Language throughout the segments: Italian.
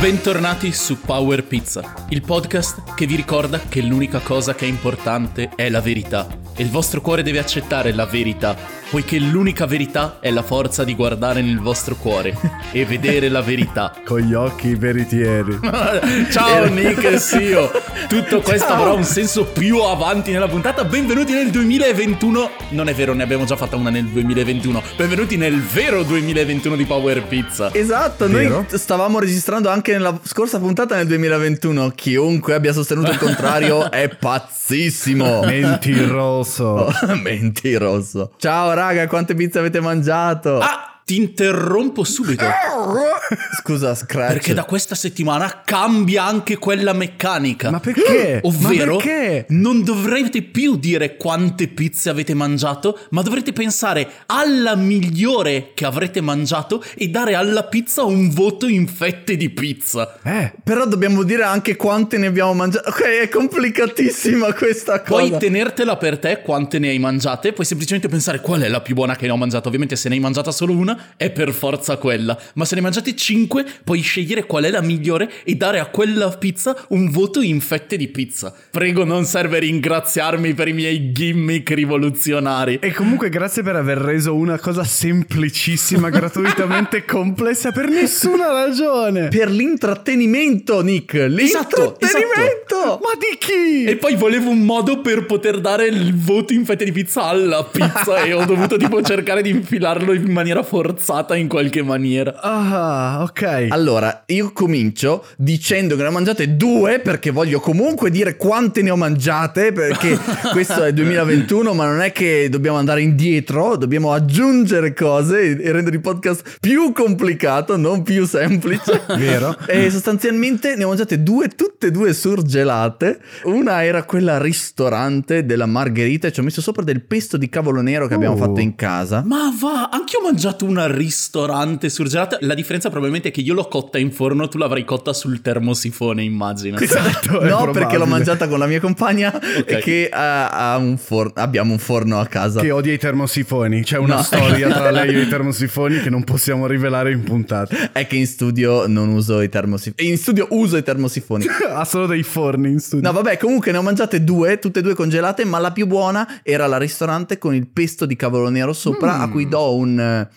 Bentornati su Power Pizza, il podcast che vi ricorda che l'unica cosa che è importante è la verità. E il vostro cuore deve accettare la verità, poiché l'unica verità è la forza di guardare nel vostro cuore e vedere la verità. Con gli occhi veritieri. Ciao Nick, Sio. Tutto questo Ciao. avrà un senso più avanti nella puntata. Benvenuti nel 2021. Non è vero, ne abbiamo già fatta una nel 2021. Benvenuti nel vero 2021 di Power Pizza. Esatto, Vero? noi stavamo registrando anche nella scorsa puntata nel 2021. Chiunque abbia sostenuto il contrario è pazzissimo. Mentiroso. Mentiroso. Ciao raga, quante pizze avete mangiato? Ah, ti interrompo subito. Scusa, Scratch. Perché da questa settimana cambia anche quella meccanica. Ma perché? Ovvero, Ma perché? non dovrete più dire quante pizze avete mangiato, ma dovrete pensare alla migliore che avrete mangiato e dare alla pizza un voto in fette di pizza. Eh, Però dobbiamo dire anche quante ne abbiamo mangiato. Ok, è complicatissima questa cosa. Puoi tenertela per te quante ne hai mangiate, puoi semplicemente pensare qual è la più buona che ne ho mangiato. Ovviamente se ne hai mangiata solo una è per forza quella, ma se ne mangiate 5 puoi scegliere qual è la migliore e dare a quella pizza un voto in fette di pizza. Prego, non serve ringraziarmi per i miei gimmick rivoluzionari. e comunque grazie per aver reso una cosa semplicissima, gratuitamente complessa per nessuna ragione. Per l'intrattenimento, Nick. Esatto, L'intrattenimento. Ma di chi? E poi volevo un modo per poter dare il voto in fette di pizza alla pizza e ho dovuto tipo cercare di infilarlo in maniera forzata in qualche maniera. Ah, ok. Allora, io comincio dicendo che ne ho mangiate due perché voglio comunque dire quante ne ho mangiate perché questo è 2021 ma non è che dobbiamo andare indietro, dobbiamo aggiungere cose e rendere il podcast più complicato, non più semplice. Vero. E sostanzialmente ne ho mangiate due, tutte e due surgelate. Una era quella ristorante della Margherita e ci ho messo sopra del pesto di cavolo nero che abbiamo Uh. fatto in casa. Ma va, anche io ho mangiato una al ristorante surgelata. La differenza probabilmente è che io l'ho cotta in forno, tu l'avrai cotta sul termosifone, immagino. Esatto, No, perché l'ho mangiata con la mia compagna e che ha, ha un forno. Abbiamo un forno a casa. Che odia i termosifoni. C'è una No. storia tra lei e i termosifoni che non possiamo rivelare in puntata. È che in studio non uso i termosifoni. In studio uso i termosifoni. ha solo dei forni in studio. No, vabbè, comunque ne ho mangiate due, tutte e due congelate, ma la più buona era la ristorante con il pesto di cavolo nero sopra, a cui do un... eh,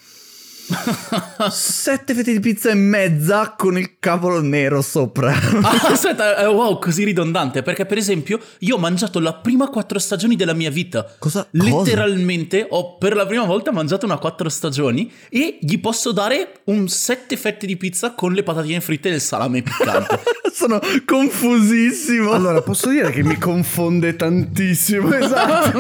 Sette fette di pizza e mezza con il cavolo nero sopra. Ah, aspetta, eh, wow, così ridondante. Perché, per esempio, io ho mangiato la prima quattro stagioni della mia vita. Cosa- Letteralmente ho per la prima volta mangiato una quattro stagioni e gli posso dare un sette fette di pizza con le patatine fritte e il salame piccante. Sono confusissimo. Allora, posso dire che mi confonde tantissimo. Esatto.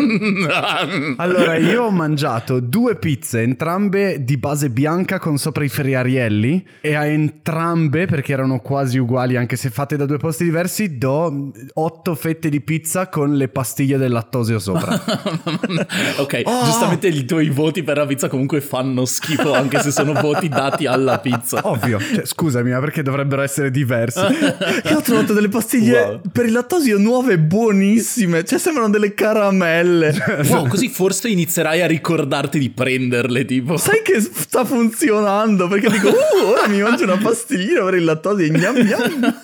Allora, io ho mangiato due pizze, entrambe di base bianca con sopra i friarielli e a entrambe, perché erano quasi uguali anche se fatte da due posti diversi, do otto fette di pizza con le pastiglie del lattosio sopra. ok, Oh. giustamente i tuoi voti per la pizza comunque fanno schifo anche se sono voti dati alla pizza. Ovvio, cioè, scusami, ma perché dovrebbero essere diversi? Io ho trovato delle pastiglie Wow. per il lattosio nuove buonissime. Cioè, sembrano delle caramelle. Wow, così forse inizierai a ricordarti di prenderle, tipo. Sai che sta funzionando? Perché dico, uh, ora mi mangio una pastiglina per il lattosio. Gnam gnam.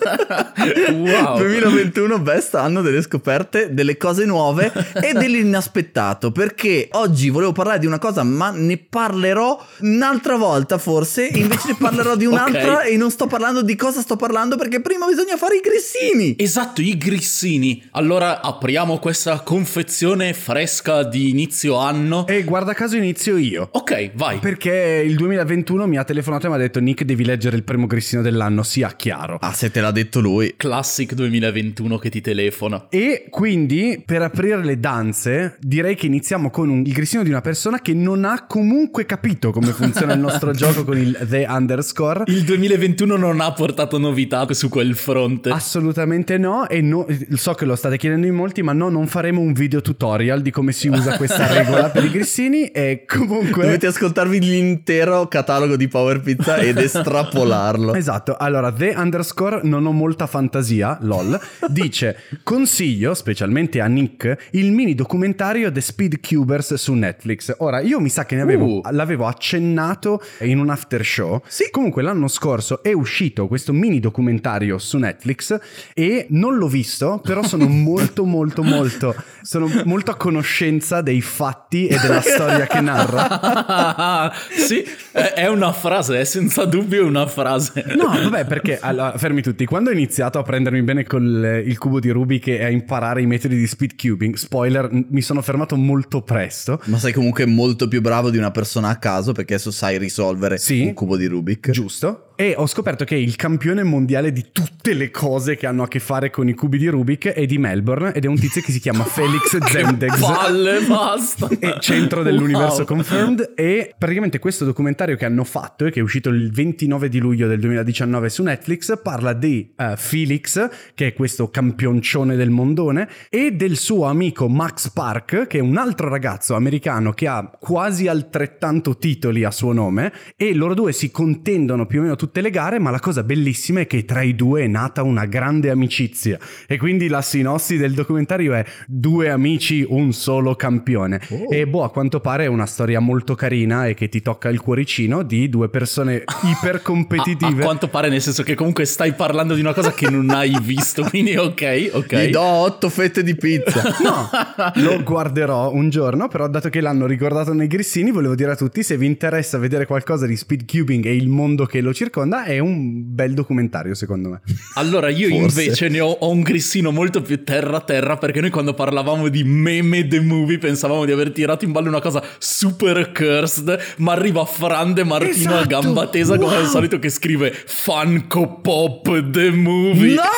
Wow. 2021, best anno delle scoperte, delle cose nuove e dell'inaspettato. Perché oggi volevo parlare di una cosa, ma ne parlerò un'altra volta, forse. Invece ne parlerò di un'altra Ok. e non sto parlando di cosa sto parlando, perché prima bisogna fare i grissini. Esatto, i grissini. Allora apriamo questa confezione fresca di inizio anno. e guarda caso inizio io. Ok, vai. Perché il 2021 mi ha telefonato e mi ha detto Nick devi leggere il primo grissino dell'anno, sia chiaro. Ah, se te l'ha detto lui. Classic 2021 che ti telefona. E quindi per aprire le danze direi che iniziamo con un, il grissino di una persona che non ha comunque capito come funziona il nostro gioco con il the underscore. Il 2021 non ha portato novità su quel fronte. Assolutamente no, e no- so che lo state chiedendo in molti, ma no, non faremo un video tutorial di come si usa questa regola per i grissini. E comunque, Dovete ascoltarvi l'intera intero catalogo di Power Pizza ed estrapolarlo. Esatto, allora The Underscore non ho molta fantasia, lol, dice consiglio, specialmente a Nick, il mini documentario The Speed Cubers su Netflix. Ora, io mi sa che ne avevo, Uh. l'avevo accennato in un after show. Sì. Comunque l'anno scorso è uscito questo mini documentario su Netflix e non l'ho visto, però sono molto molto molto sono molto a conoscenza dei fatti e della storia che narra. sì, è, una frase, è senza dubbio una frase. No, vabbè, perché allora, fermi tutti. Quando ho iniziato a prendermi bene con il cubo di Rubik e a imparare i metodi di speed cubing, spoiler, mi sono fermato molto presto. Ma sei comunque molto più bravo di una persona a caso perché adesso sai risolvere Sì. un cubo di Rubik. Giusto? E ho scoperto che il campione mondiale di tutte le cose che hanno a che fare con i cubi di Rubik è di Melbourne ed è un tizio che si chiama Felix Zemdegs. Palle, basta. è centro dell'universo Wow. confirmed e praticamente questo documentario che hanno fatto e che è uscito il 29 di luglio del 2019 su Netflix parla di eh, Felix che è questo campioncione del mondone e del suo amico Max Park che è un altro ragazzo americano che ha quasi altrettanto titoli a suo nome e loro due si contendono più o meno tutte le gare ma la cosa bellissima è che tra i due è nata una grande amicizia e quindi la sinossi del documentario è due amici un solo campione Oh. e boh a quanto pare è una storia molto carina e che ti tocca il cuoricino di due persone iper A, a quanto pare, nel senso che comunque stai parlando di una cosa che non hai visto, quindi ok, ok. Gli do otto fette di pizza. No, lo guarderò un giorno, però dato che l'hanno ricordato nei grissini, volevo dire a tutti, se vi interessa vedere qualcosa di speedcubing e il mondo che lo circonda, è un bel documentario secondo me. Allora, io Forse. invece ne ho, ho un grissino molto più terra-terra perché noi quando parlavamo di meme the movie pensavamo di aver tirato in ballo una cosa super cursed, ma arriva Frande Martino a Esatto, gamba tesa come al wow. solito che scrive Funko Pop the movie.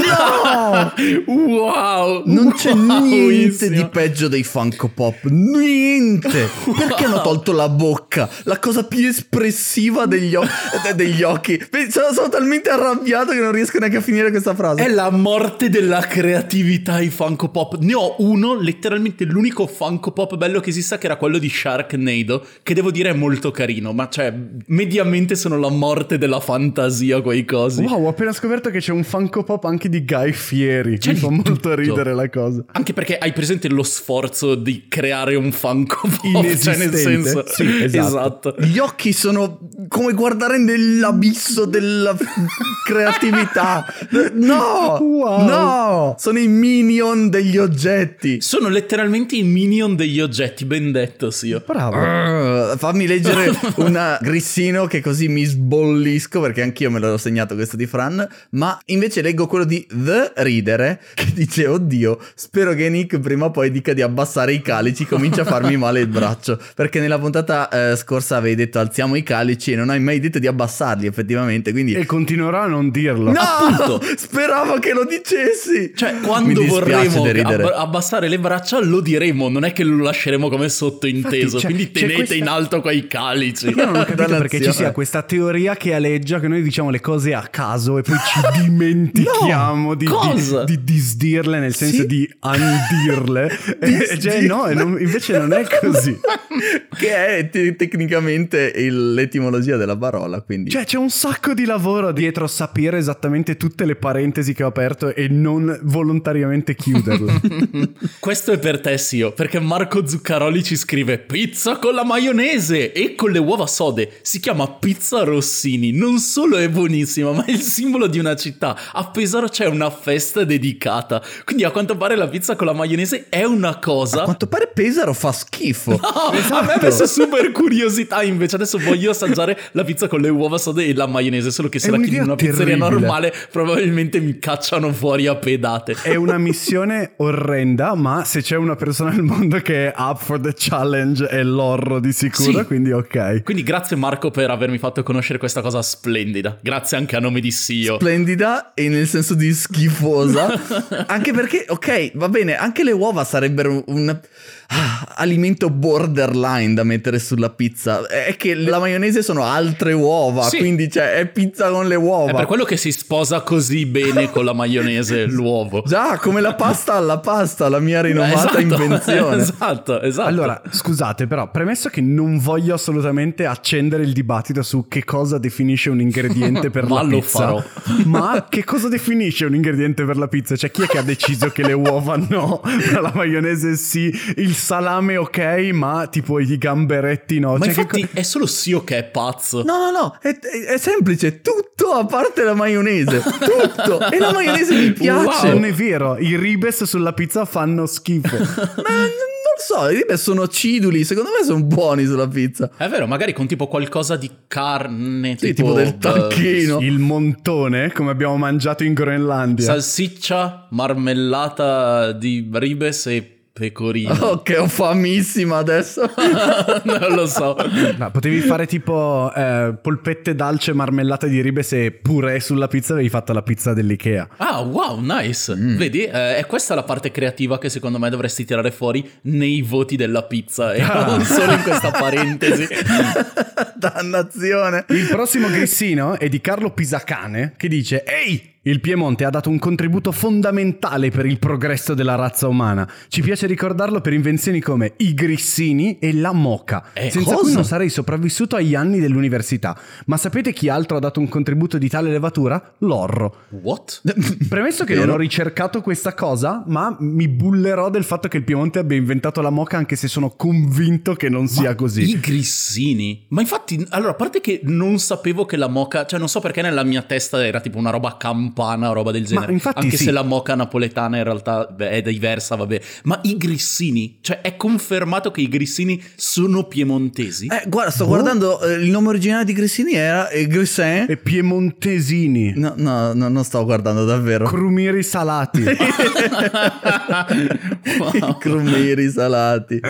No! wow! Non c'è Wow, niente di peggio dei Funko Pop. Niente. Perché hanno tolto la bocca? La cosa più espressiva degli, o- de- degli occhi. Sono, sono talmente arrabbiato che non riesco neanche a finire questa frase. È la morte della creatività i Funko Pop. Ne ho uno, letteralmente l'unico Funko Pop bello che esista, che era quello di Sharknado, che devo dire è molto carino, ma cioè, mediamente sono la morte della fantasia quei cosi. Wow, ho appena scoperto che c'è un Funko Pop anche di Guy Fieri. C'è Mi fa molto tutto. ridere la cosa. Anche perché hai presente lo sforzo di creare un Funko Pop, cioè nel senso... Sì, esatto. Gli occhi sono come guardare nell'abisso della creatività. No! Wow. No! Sono i minion degli oggetti. Sono letteralmente i minion degli oggetti, ben detto, sì. Bravo. Fammi leggere un grissino che così mi sbollisco perché anch'io me l'ho segnato questo di Fran ma invece leggo quello di The Ridere che dice oddio spero che Nick prima o poi dica di abbassare i calici comincia a farmi male il braccio perché nella puntata eh, scorsa avevi detto alziamo i calici e non hai mai detto di abbassarli effettivamente quindi E continuerò a non dirlo. no appunto. speravo che lo dicessi Cioè, quando vorremo ab- abbassare le braccia, lo diremo, non è che lo lasceremo come sottointeso. Infatti, cioè, quindi tenete questa- in alto quei calici. Io non ho capito Dannazione. perché ci sia questa teoria che aleggia che noi diciamo le cose a caso e poi ci dimentichiamo di, cosa? di, di disdirle nel senso Sì. di undirle. E- cioè, no, non- invece non è così. che è te- tecnicamente il- l'etimologia della parola quindi Cioè, c'è un sacco di lavoro dietro sapere esattamente tutte le parentesi che ho aperto e non volontariamente chiuderle. Questo è per te, Sio, perché Marco Zuccaroli ci scrive pizza con la maionese e con le uova sode. Si chiama pizza Rossini. Non solo è buonissima, ma è il simbolo di una città. A Pesaro c'è una festa dedicata. Quindi a quanto pare la pizza con la maionese è una cosa... A quanto pare Pesaro fa schifo. No, Esatto. A me ha messo super curiosità invece. Adesso voglio assaggiare la pizza con le uova sode e la maionese. Solo che se È la chiedi in una pizzeria terribile. normale, probabilmente mi cacciano fuori a pedate. È una missione orrenda, ma se c'è una persona al mondo che è up for the challenge è l'orro di sicuro, Sì. quindi ok. Quindi grazie Marco per avermi fatto conoscere questa cosa splendida. Grazie anche a nome di Sio. Splendida e nel senso di schifosa. anche perché, ok, va bene, anche le uova sarebbero un, ah, alimento borderline da mettere sulla pizza. È che la maionese sono altre uova, Sì. quindi cioè, è pizza con le È uova. per quello che si sposa così bene con la maionese l'uovo. Già, come la pasta alla pasta, la mia rinomata Esatto, invenzione. Esatto, esatto. Allora, scusate, però, premesso che non voglio assolutamente accendere il dibattito su che cosa definisce un ingrediente per Ma la lo pizza. farò. Ma che cosa definisce un ingrediente per la pizza? Cioè, chi è che ha deciso che le uova no, la maionese sì, il salame ok, ma tipo i gamberetti no? Ma Cioè, che infatti co- è solo Sio che è pazzo. No, no, no, è, è- è semplice, tutto a parte la maionese, tutto. E la maionese mi piace. non è vero, i ribes sulla pizza fanno schifo. Ma non lo so, i ribes sono aciduli, secondo me sono buoni sulla pizza. È vero, magari con tipo qualcosa di carne. Sì, tipo del tacchino. il montone, come abbiamo mangiato in Groenlandia. Salsiccia, marmellata di ribes e pecorino. Oh, che ho famissima adesso. non lo so. No, potevi fare tipo eh, polpette dalce, marmellata di ribes e purè sulla pizza, avevi fatto la pizza dell'Ikea. Ah, wow, nice. Mm. Vedi, eh, è questa la parte creativa che secondo me dovresti tirare fuori nei voti della pizza e Ah. non solo in questa parentesi. Dannazione. Il prossimo grissino è di Carlo Pisacane che dice Ehi! Il Piemonte ha dato un contributo fondamentale per il progresso della razza umana. Ci piace ricordarlo per invenzioni come i grissini e la moca, Eh, senza cosa? cui non sarei sopravvissuto agli anni dell'università. Ma sapete chi altro ha dato un contributo di tale levatura? L'orro. What? Premesso che Vero. non ho ricercato questa cosa, ma mi bullerò del fatto che il Piemonte abbia inventato la moca anche se sono convinto che non sia così. I grissini. Ma infatti, allora, a parte che non sapevo che la moca, cioè non so perché nella mia testa era tipo una roba campana o roba del genere. infatti Anche sì. se la moca napoletana in realtà beh, è diversa, vabbè. Ma i grissini, cioè è confermato che i grissini sono piemontesi? Eh, guarda, sto Boh. guardando eh, il nome originale di Grissini era eh, Grissin. E piemontesini, No, no, no, non stavo guardando davvero. crumiri salati. I crumiri salati.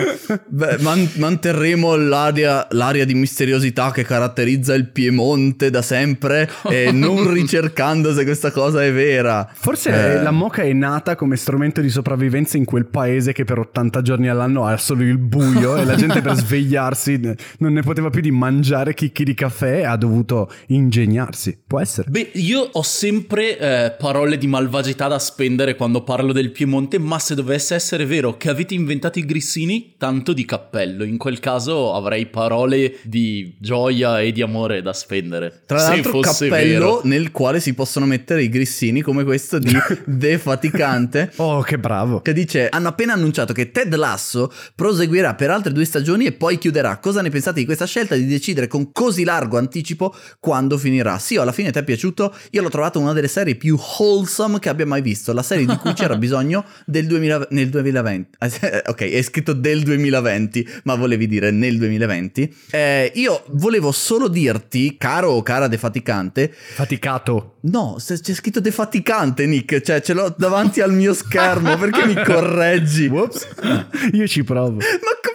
Beh, man- manterremo l'aria, l'aria di misteriosità che caratterizza il Piemonte da sempre e non ricercando se questa cosa è vera. Forse Eh, la moca è nata come strumento di sopravvivenza in quel paese che per 80 giorni all'anno ha solo il buio e la gente per svegliarsi non ne poteva più di mangiare chicchi di caffè e ha dovuto ingegnarsi. Può essere. Beh, io ho sempre eh, parole di malvagità da spendere quando parlo del Piemonte, ma se dovesse essere vero che avete inventato i grissini, tanto di cappello. In quel caso avrei parole di gioia e di amore da spendere. Tra se l'altro, fosse cappello vero. nel quale si possono mettere i grissini come questo di defaticante. Oh, che bravo. Che dice: Hanno appena annunciato che Ted Lasso proseguirà per altre due stagioni e poi chiuderà. Cosa ne pensate di questa scelta di decidere con così largo anticipo quando finirà? Sì, alla fine ti è piaciuto? Io l'ho trovato una delle serie più wholesome che abbia mai visto. La serie di cui c'era bisogno del 2000 nel 2020. ok, è scritto del 2020, ma volevi dire nel 2020. Eh, io volevo solo dirti, caro o cara defaticante, Faticato. No, se- c'è scritto defaticante, Nick. Cioè, ce l'ho davanti al mio schermo. Perché mi correggi? Whoops. Io ci provo. Ma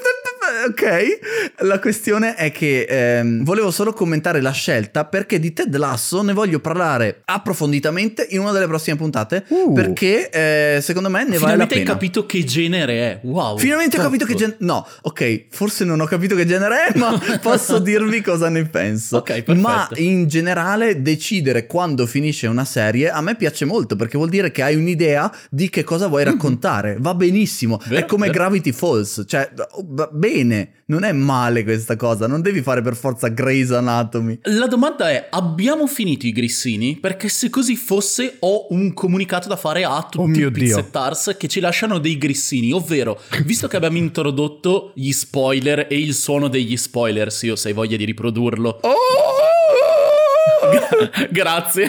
ok, la questione è che ehm, volevo solo commentare la scelta perché di Ted Lasso ne voglio parlare approfonditamente in una delle prossime puntate Uh. perché eh, secondo me ne vale la Finalmente hai pena. capito che genere è. Wow. Finalmente ho top. capito che genere... No, ok, forse non ho capito che genere è, ma posso dirvi cosa ne penso. Ok, perfetto. Ma in generale decidere quando finisce una serie a me piace molto perché vuol dire che hai un'idea di che cosa vuoi raccontare. Va benissimo. Vero, è come vero. Gravity Falls, cioè va bene, non è male questa cosa, non devi fare per forza Grey's Anatomy. La domanda è: abbiamo finito i grissini? Perché se così fosse, ho un comunicato da fare a tutti Oh mio i Dio. pizzettars che ci lasciano dei grissini. Ovvero, visto che abbiamo introdotto gli spoiler e il suono degli spoilers, io se hai voglia di riprodurlo. Oh! Grazie.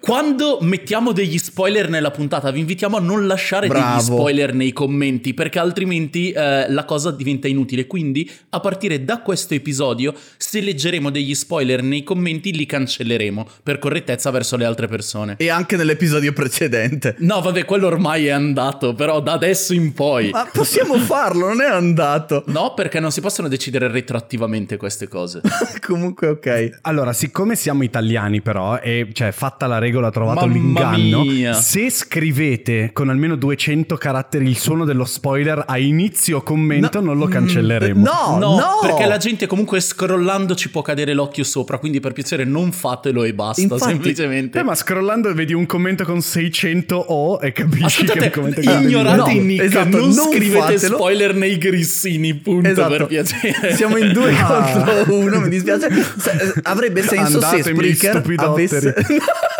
Quando mettiamo degli spoiler nella puntata, vi invitiamo a non lasciare Bravo. degli spoiler nei commenti, perché altrimenti eh, la cosa diventa inutile. Quindi, a partire da questo episodio, se leggeremo degli spoiler nei commenti, li cancelleremo per correttezza verso le altre persone. E anche nell'episodio precedente. No, vabbè, quello ormai è andato, però da adesso in poi. Ma possiamo farlo, non è andato. No, perché non si possono decidere retroattivamente queste cose. Comunque ok. Allora, siccome siamo italiani italiani però, e cioè fatta la regola ha trovato Mamma l'inganno. mia. Se scrivete con almeno 200 caratteri il suono dello spoiler a inizio commento non lo cancelleremo. No, No, no, perché la gente comunque scrollando ci può cadere l'occhio sopra, quindi per piacere non fatelo e basta, Infatti- semplicemente. Eh, ma scrollando vedi un commento con 600 O e capisci che è un commento Aspettate, che ignorate No, nick, esatto, non, non scrivete fatelo. spoiler nei grissini, punto, Esatto. per piacere. Siamo in due Ah. contro uno, mi dispiace. Se- avrebbe senso se Andatemi, stupidotteri. Avesse...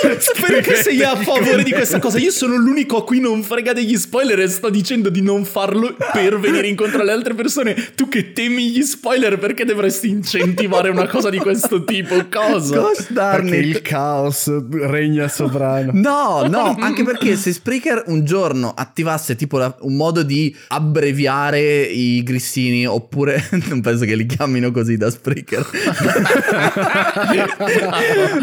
Poi perché sei a favore di questa cosa? Io sono l'unico a cui non frega degli spoiler e sto dicendo di non farlo per venire incontro alle altre persone. Tu che temi gli spoiler, perché dovresti incentivare una cosa di questo tipo? Cosa? It. il caos regna sovrano. No, no, anche perché se Spreaker un giorno attivasse tipo la- un modo di abbreviare i grissini, oppure non penso che li chiamino così da Spreaker,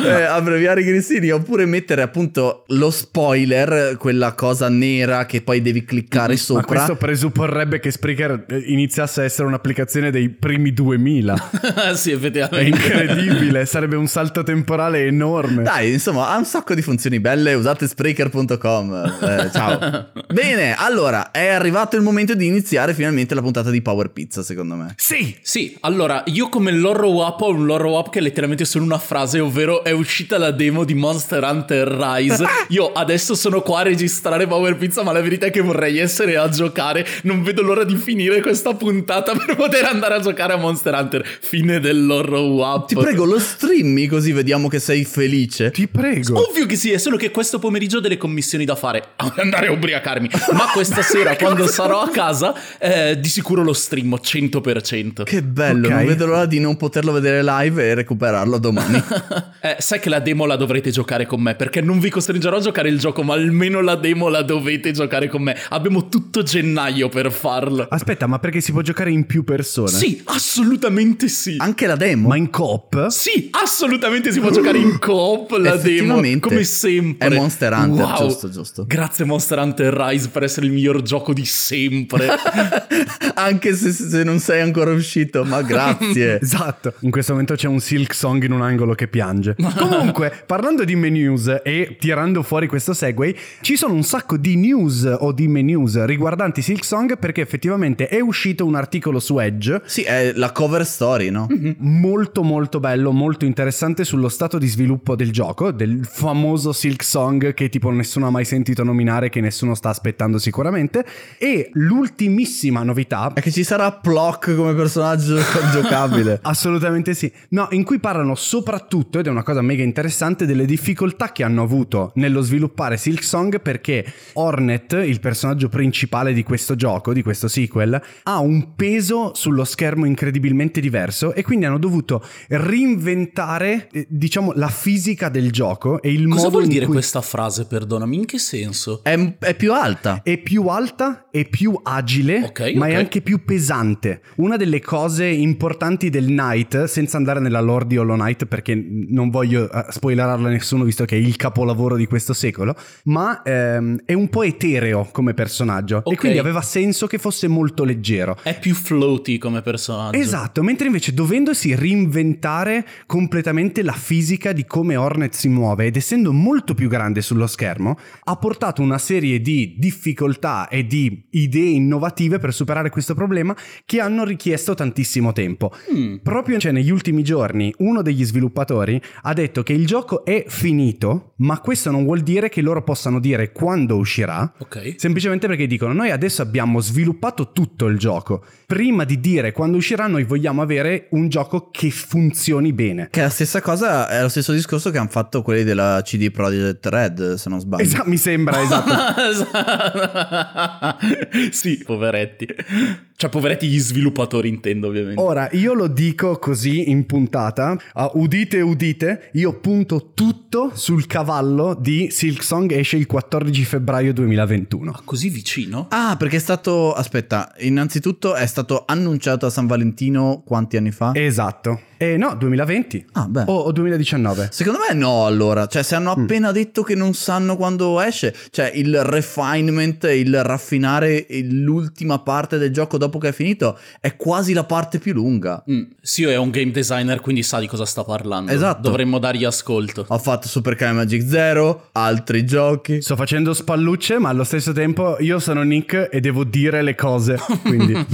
Eh, abbreviare i grissini, oppure mettere appunto lo spoiler, quella cosa nera che poi devi cliccare Ma sopra. questo presupporrebbe che Spreaker eh, iniziasse a essere un'applicazione dei primi 2000. sì, È effettivamente. incredibile, sarebbe un salto temporale enorme. Dai, insomma, ha un sacco di funzioni belle. Usate Spreaker.com. Eh, ciao. Bene, allora è arrivato il momento di iniziare finalmente la puntata di Power Pizza, secondo me. Sì! Sì, allora, io come loro up ho un loro up che è letteralmente solo una frase, ovvero è uscita la demo di Monster Hunter Rise. Io adesso sono qua a registrare Power Pizza, ma la verità è che vorrei essere a giocare. Non vedo l'ora di finire questa puntata per poter andare a giocare a Monster Hunter. Fine del loro up. Ti prego, lo streammi così vediamo che sei felice. Ti prego. Ovvio che sì, è solo che questo pomeriggio ho delle commissioni da fare. Andare a ubriacarmi. Ma questa sera, quando sarò a casa, eh, di sicuro lo streamo 100%. Che bello, Ok. non vedo l'ora di non poterlo vedere live e recuperarlo domani. Eh, sai che la demo la dovrete giocare con me perché non vi costringerò a giocare il gioco, ma almeno la demo la dovete giocare con me. Abbiamo tutto gennaio per farlo. Aspetta, ma perché si può giocare in più persone? Sì, assolutamente sì. Anche la demo. Ma in coop? Sì, assolutamente si può giocare in coop la demo, come sempre. È Monster Hunter, Wow. giusto, giusto. Grazie Monster Hunter Rise per essere il miglior gioco di sempre. Anche se, se non sei ancora uscito, ma grazie. Esatto, in questo momento c'è un Silk Song in un angolo che piange. Comunque, parlando di menus e tirando fuori questo segue, ci sono un sacco di news o di menus riguardanti Silk Song perché effettivamente è uscito un articolo su Edge sì, è la cover story, no? molto molto bello, molto interessante sullo stato di sviluppo del gioco, del famoso Silk Song che tipo nessuno ha mai sentito nominare, che nessuno sta aspettando sicuramente. E l'ultimissima novità È che ci sarà Plock come personaggio giocabile. Assolutamente sì. No, in cui parlano soprattutto, ed è una cosa mega interessante, delle difficoltà che hanno avuto nello sviluppare Silk Song perché Hornet, il personaggio principale di questo gioco, di questo sequel, ha un peso sullo schermo incredibilmente diverso e quindi hanno dovuto reinventare, eh, diciamo, la fisica del gioco e il Cosa modo vuol dire cui questa frase, perdonami? In che senso? È, è più alta. è più alta, è più agile, Ok, ma è ok. anche più pesante. Una delle cose importanti del Knight, senza andare nella lore di Hollow Knight perché non voglio eh, spoilerarla a nessuno visto che è il capolavoro di questo secolo, ma ehm, è un po' etereo come personaggio e Ok. quindi aveva senso che fosse molto leggero. È più floaty come personaggio. Esatto, mentre invece dovendosi reinventare completamente la fisica di come Hornet si muove ed essendo molto più grande sullo schermo, ha portato una serie di difficoltà e di idee innovative per superare questo problema che hanno richiesto tantissimo tempo. Mm. Proprio cioè, negli ultimi giorni uno degli sviluppatori ha detto che il gioco è finito, ma questo non vuol dire che loro possano dire quando uscirà, Ok. Semplicemente perché dicono: Noi adesso abbiamo sviluppato tutto il gioco. Prima di dire quando uscirà, noi vogliamo avere un gioco che funzioni bene. Che è la stessa cosa, è lo stesso discorso che hanno fatto quelli della CD Projekt Red, se non sbaglio. Esatto, mi sembra esatto. sì, poveretti. Cioè, poveretti gli sviluppatori, intendo, ovviamente. Ora, io lo dico così in puntata. ah, udite, udite. Io punto tutto sul cavallo di Silk Song. Esce il 14 febbraio 2021. Così vicino? Ah, perché è stato. Aspetta, innanzitutto è stato annunciato a San Valentino quanti anni fa? Esatto. Eh no, 2020. Ah, beh. O, o 2019. Secondo me no, allora. Cioè, se hanno appena detto che non sanno quando esce, cioè il refinement, il raffinare l'ultima parte del gioco dopo dopo che è finito è quasi la parte più lunga. Mm, Sio è un game designer, quindi sa di cosa sta parlando. Esatto. Dovremmo dargli ascolto. Ho fatto Super Kai Magic Zero, altri giochi. Sto facendo spallucce, ma allo stesso tempo io sono Nick e devo dire le cose. Quindi.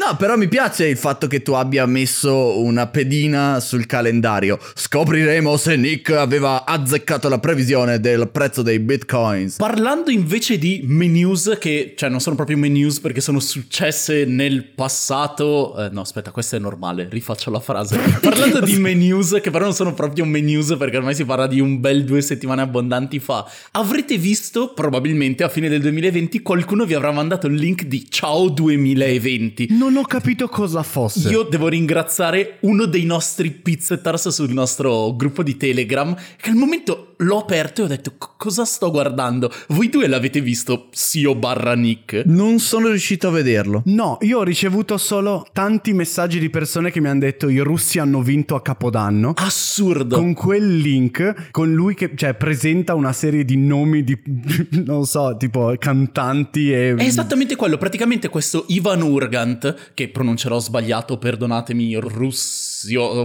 No, però mi piace il fatto che tu abbia messo una pedina sul calendario. Scopriremo se Nick aveva azzeccato la previsione del prezzo dei bitcoins. Parlando invece di menus che, cioè non sono proprio menus perché sono successe nel passato, eh, no aspetta questo è normale, rifaccio la frase. Parlando di menus che però non sono proprio menus perché ormai si parla di un bel due settimane abbondanti fa, avrete visto probabilmente a fine del 2020 qualcuno vi avrà mandato il link di Ciao 2020. non ho capito cosa fosse. Io devo ringraziare uno dei nostri pizzettars sul nostro gruppo di Telegram che al momento l'ho aperto e ho detto "Co- cosa sto guardando? Voi due l'avete visto, Sio barra Nick? Non sono riuscito a vederlo. No, io ho ricevuto solo tanti messaggi di persone che mi hanno detto i russi hanno vinto a Capodanno. Assurdo. Con quel link, con lui che cioè, presenta una serie di nomi di, non so, tipo cantanti e... È esattamente quello, praticamente questo Ivan Urgant, che pronuncerò sbagliato, perdonatemi russio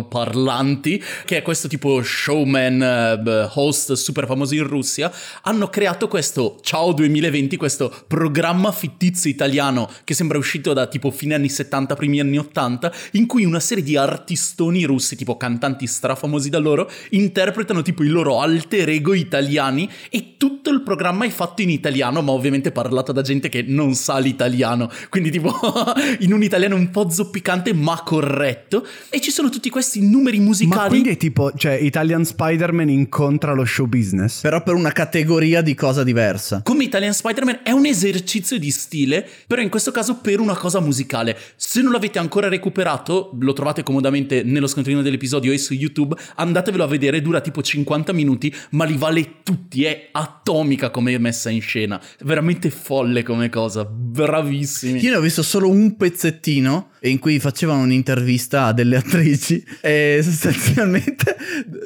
parlanti, che è questo tipo showman, eh, host super famoso in Russia, hanno creato questo Ciao 2020, questo programma fittizio italiano che sembra uscito da tipo fine anni 70, primi anni 80, in cui una serie di artistoni russi, tipo cantanti strafamosi da loro, interpretano tipo i loro alter ego italiani e tutto il programma è fatto in italiano, ma ovviamente parlato da gente che non sa l'italiano, quindi tipo in un italiano un po' zoppicante ma corretto. E ci sono tutti questi numeri musicali. Ma quindi è tipo, cioè, Italian Spider-Man incontra lo show business? Però per una categoria di cosa diversa. Come Italian Spider-Man è un esercizio di stile, però in questo caso per una cosa musicale. Se non l'avete ancora recuperato, lo trovate comodamente nello scontrino dell'episodio e su YouTube, andatevelo a vedere, dura tipo 50 minuti, ma li vale tutti, è atomica come è messa in scena. Veramente folle come cosa, bravissimi. Io ne ho visto solo un pezzettino in cui facevano un'intervista a delle attrici e sostanzialmente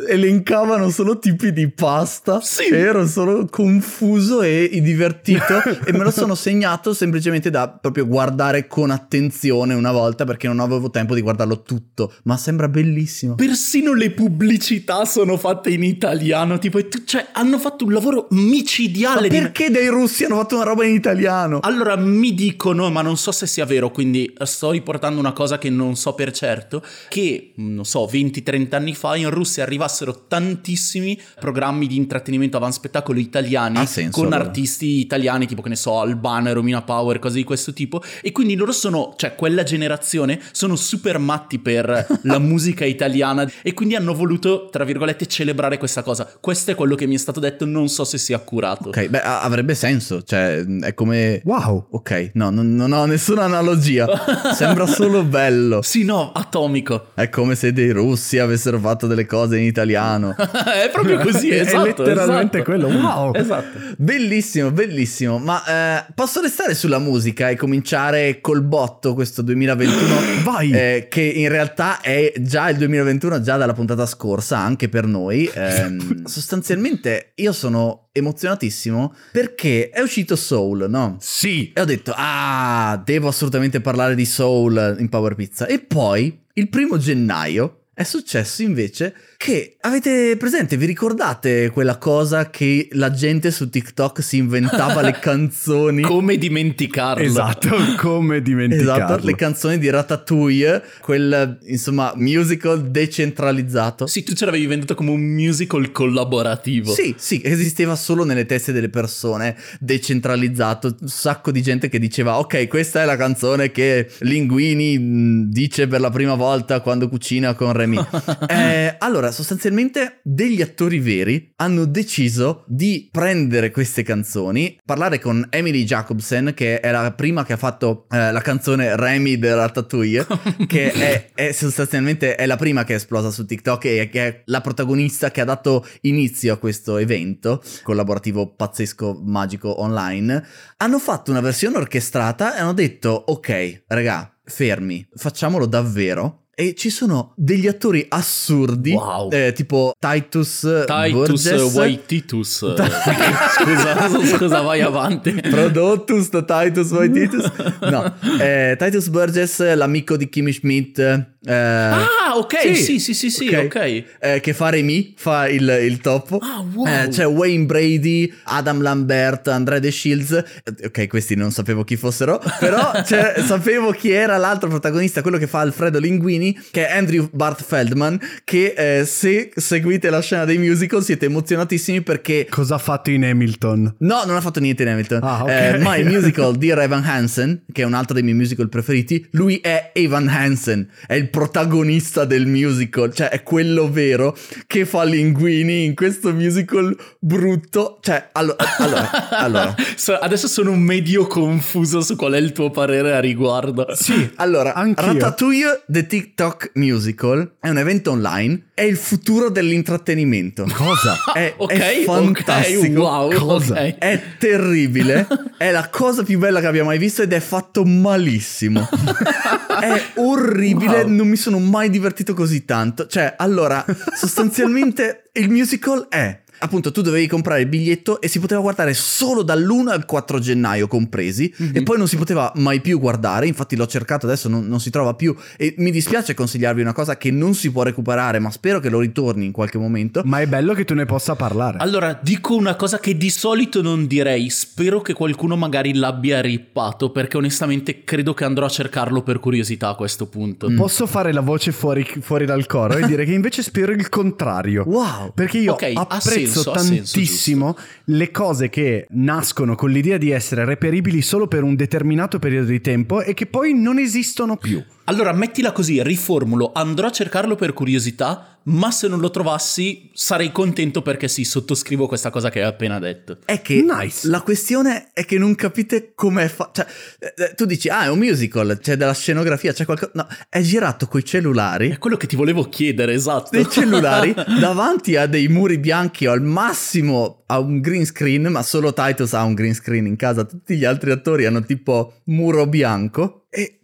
elencavano solo tipi di pasta. Sì. E ero solo confuso e divertito e me lo sono segnato semplicemente da proprio guardare con attenzione una volta perché non avevo tempo di guardarlo tutto. Ma sembra bellissimo. Persino le pubblicità sono fatte in italiano, tipo, cioè, hanno fatto un lavoro micidiale. Ma di- perché dei russi hanno fatto una roba in italiano? Allora mi dicono, ma non so se sia vero, quindi sto riportando una cosa che non so per certo, che non so, 20-30 anni fa in Russia arrivassero tantissimi programmi di intrattenimento avanti spettacolo italiani senso, con allora. artisti italiani, tipo che ne so, Albana, Romina Power, cose di questo tipo, e quindi loro sono, cioè quella generazione, sono super matti per la musica italiana e quindi hanno voluto, tra virgolette, celebrare questa cosa. Questo è quello che mi è stato detto, non so se sia accurato. Ok, beh, avrebbe senso. Cioè, è come. Wow! Ok, no, non, non ho nessuna analogia. Sembra solo bello. Sì, no, atomico. È come se dei russi avessero fatto delle cose in italiano. è proprio così, È esatto. letteralmente esatto. quello, wow! Esatto. Bellissimo, bellissimo. Ma eh, posso restare sulla musica e cominciare col botto questo 2021? Vai! Eh, che in realtà è già il 2021, già dalla puntata scorsa, anche per noi. Ehm, sostanzialmente io sono emozionatissimo perché è uscito Soul, no? Sì! E ho detto, ah, devo assolutamente parlare di Soul in Power Pizza. E poi, il primo gennaio, è successo invece che avete presente, vi ricordate quella cosa che la gente su TikTok si inventava le canzoni? Come dimenticarlo? Esatto, come dimenticarlo. Esatto, le canzoni di Ratatouille, quel insomma musical decentralizzato. Sì, tu ce l'avevi venduto come un musical collaborativo. Sì, sì, esisteva solo nelle teste delle persone, decentralizzato, un sacco di gente che diceva ok, questa è la canzone che Linguini mh, dice per la prima volta quando cucina con Remy. Eh, allora, sostanzialmente degli attori veri hanno deciso di prendere queste canzoni, parlare con Emily Jacobsen, che è la prima che ha fatto eh, la canzone Remy del Ratatouille, che è, è sostanzialmente è la prima che è esplosa su TikTok e che è la protagonista che ha dato inizio a questo evento collaborativo pazzesco magico online. Hanno fatto una versione orchestrata e hanno detto ok, raga, fermi, facciamolo davvero. E ci sono degli attori assurdi, Wow. eh, tipo Titus, Titus Burgess, Waititus. scusa, scusa, vai avanti. Prodottus Titus Waititus. No, eh, Titus Burgess, l'amico di Kimmy Schmidt. eh, Ah, ok, sì, sì, sì, sì, ok. Eh, che fa Remy, fa il, il topo. Ah, wow. Eh, c'è Wayne Brady, Adam Lambert, Andrea De Shields. Eh, Ok, questi non sapevo chi fossero, però sapevo chi era l'altro protagonista, quello che fa Alfredo Linguini, che è Andrew Bart Feldman, che eh, se seguite la scena dei musical siete emozionatissimi perché... Cosa ha fatto in Hamilton? No, non ha fatto niente in Hamilton. Ah, ok. Eh, ma il musical di Evan Hansen, che è un altro dei miei musical preferiti, lui è Evan Hansen, è il protagonista del musical, cioè è quello vero che fa Linguini in questo musical brutto. Cioè, allo- allora, allora, So- adesso sono medio confuso su qual è il tuo parere a riguardo. Sì, allora, Anch'io. Ratatouille The TikTok Musical è un evento online, è il futuro dell'intrattenimento. Cosa? È, Ok, è fantastico. ok, wow, Cosa? ok. È terribile, è la cosa più bella che abbia mai visto ed è fatto malissimo. è orribile, Wow. non mi sono mai divertito così tanto. Cioè, allora, sostanzialmente il musical è Appunto, tu dovevi comprare il biglietto e si poteva guardare solo dall'1 al 4 gennaio compresi e poi non si poteva mai più guardare. Infatti, l'ho cercato adesso, non, non si trova più. E mi dispiace consigliarvi una cosa che non si può recuperare, ma spero che lo ritorni in qualche momento. Ma è bello che tu ne possa parlare. Allora, dico una cosa che di solito non direi. Spero che qualcuno magari l'abbia rippato, perché onestamente credo che andrò a cercarlo per curiosità a questo punto. Posso fare la voce fuori, fuori dal coro e dire che invece spero il contrario. Wow! Perché io Ok, ha apprezzo senso, tantissimo le cose che nascono con l'idea di essere reperibili solo per un determinato periodo di tempo e che poi non esistono più. Allora, mettila così, riformulo, andrò a cercarlo per curiosità, ma se non lo trovassi sarei contento perché sì, sottoscrivo questa cosa che hai appena detto. È che Nice. la questione è che non capite com'è fatto. Cioè, eh, eh, tu dici, ah, è un musical, c'è della scenografia, c'è qualcosa. No, è girato coi cellulari. È quello che ti volevo chiedere, esatto. Dei cellulari davanti a dei muri bianchi o al massimo a un green screen, ma solo Titus ha un green screen in casa, tutti gli altri attori hanno tipo muro bianco.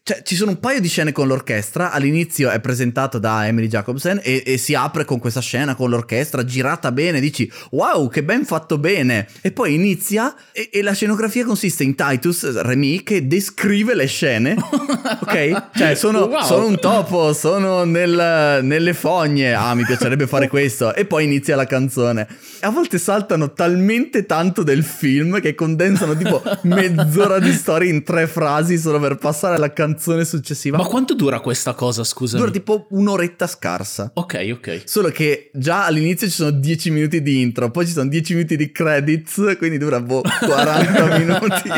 Cioè, ci sono un paio di scene con l'orchestra. All'inizio è presentato da Emily Jacobsen e, e si apre con questa scena con l'orchestra girata bene. Dici, wow, che ben fatto bene. E poi inizia e, e la scenografia consiste in Titus, Remy, che descrive le scene. ok? Cioè, sono, Wow. sono un topo, sono nel- nelle fogne. Ah, mi piacerebbe fare questo. E poi inizia la canzone. A volte saltano talmente tanto del film che condensano tipo mezz'ora di storia in tre frasi solo per passare alla canzone successiva. Ma quanto dura questa cosa, scusami? Dura tipo un'oretta scarsa. Ok, ok. Solo che già all'inizio ci sono 10 minuti di intro, poi ci sono 10 minuti di credits, quindi dura boh, 40 minuti.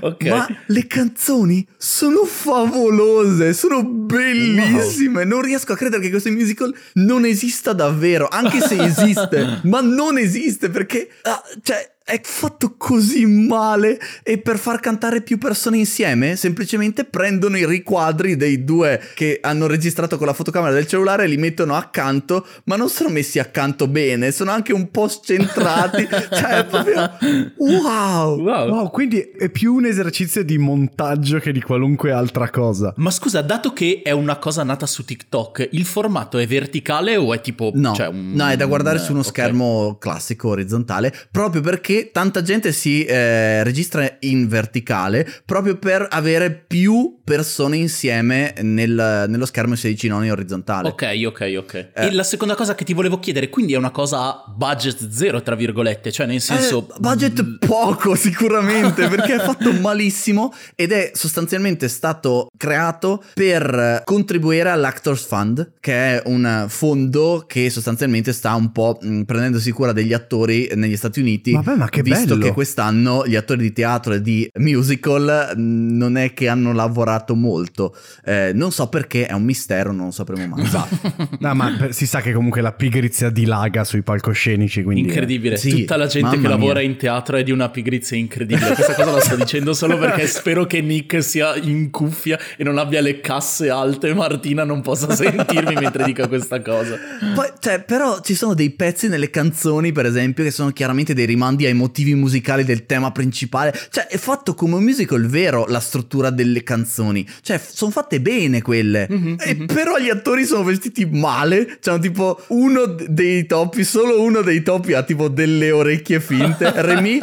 Ok. Ma le canzoni sono favolose, sono bellissime. Non riesco a credere che questo musical non esista davvero, anche se esiste, ma non esiste perché, ah, cioè, è fatto così male e per far cantare più persone insieme semplicemente prendono i riquadri dei due che hanno registrato con la fotocamera del cellulare e li mettono accanto, ma non sono messi accanto bene, sono anche un po' scentrati, cioè è proprio wow. Wow. Wow, quindi è più un esercizio di montaggio che di qualunque altra cosa. Ma scusa, dato che è una cosa nata su TikTok, il formato è verticale o è tipo... No, cioè un- no, è da guardare su uno ok. schermo classico orizzontale, proprio perché tanta gente si eh, registra in verticale, proprio per avere più persone insieme nel- nello schermo 16 noni orizzontale. Ok, ok, ok. Eh. E la seconda cosa che ti volevo chiedere, quindi è una cosa budget zero, tra virgolette, cioè nel senso... Eh, budget poco sicuramente perché è fatto malissimo ed è sostanzialmente stato creato per contribuire all'Actors Fund che è un fondo che sostanzialmente sta un po' mh, prendendosi cura degli attori negli Stati Uniti Vabbè, ma che visto bello. che quest'anno gli attori di teatro e di musical mh, non è che hanno lavorato molto Eh, non so perché è un mistero non lo sapremo mai No, ma per- si sa che comunque la pigrizia dilaga sui palcoscenici, quindi... Incredibile, Sì, tutta la gente che lavora mia. in teatro è di una pigrizia incredibile. Questa cosa la sto dicendo solo perché spero che Nick sia in cuffia e non abbia le casse alte e Martina non possa sentirmi mentre dico questa cosa. Poi, cioè, però ci sono dei pezzi nelle canzoni, per esempio, che sono chiaramente dei rimandi ai ai motivi musicali del tema principale. Cioè, è fatto come un musical vero la struttura delle canzoni. Cioè, sono fatte bene quelle. Mhm, E mhm. però gli attori sono vestiti male. Cioè, tipo, uno dei topi, solo uno dei topi ha tipo delle orecchie finte. Remy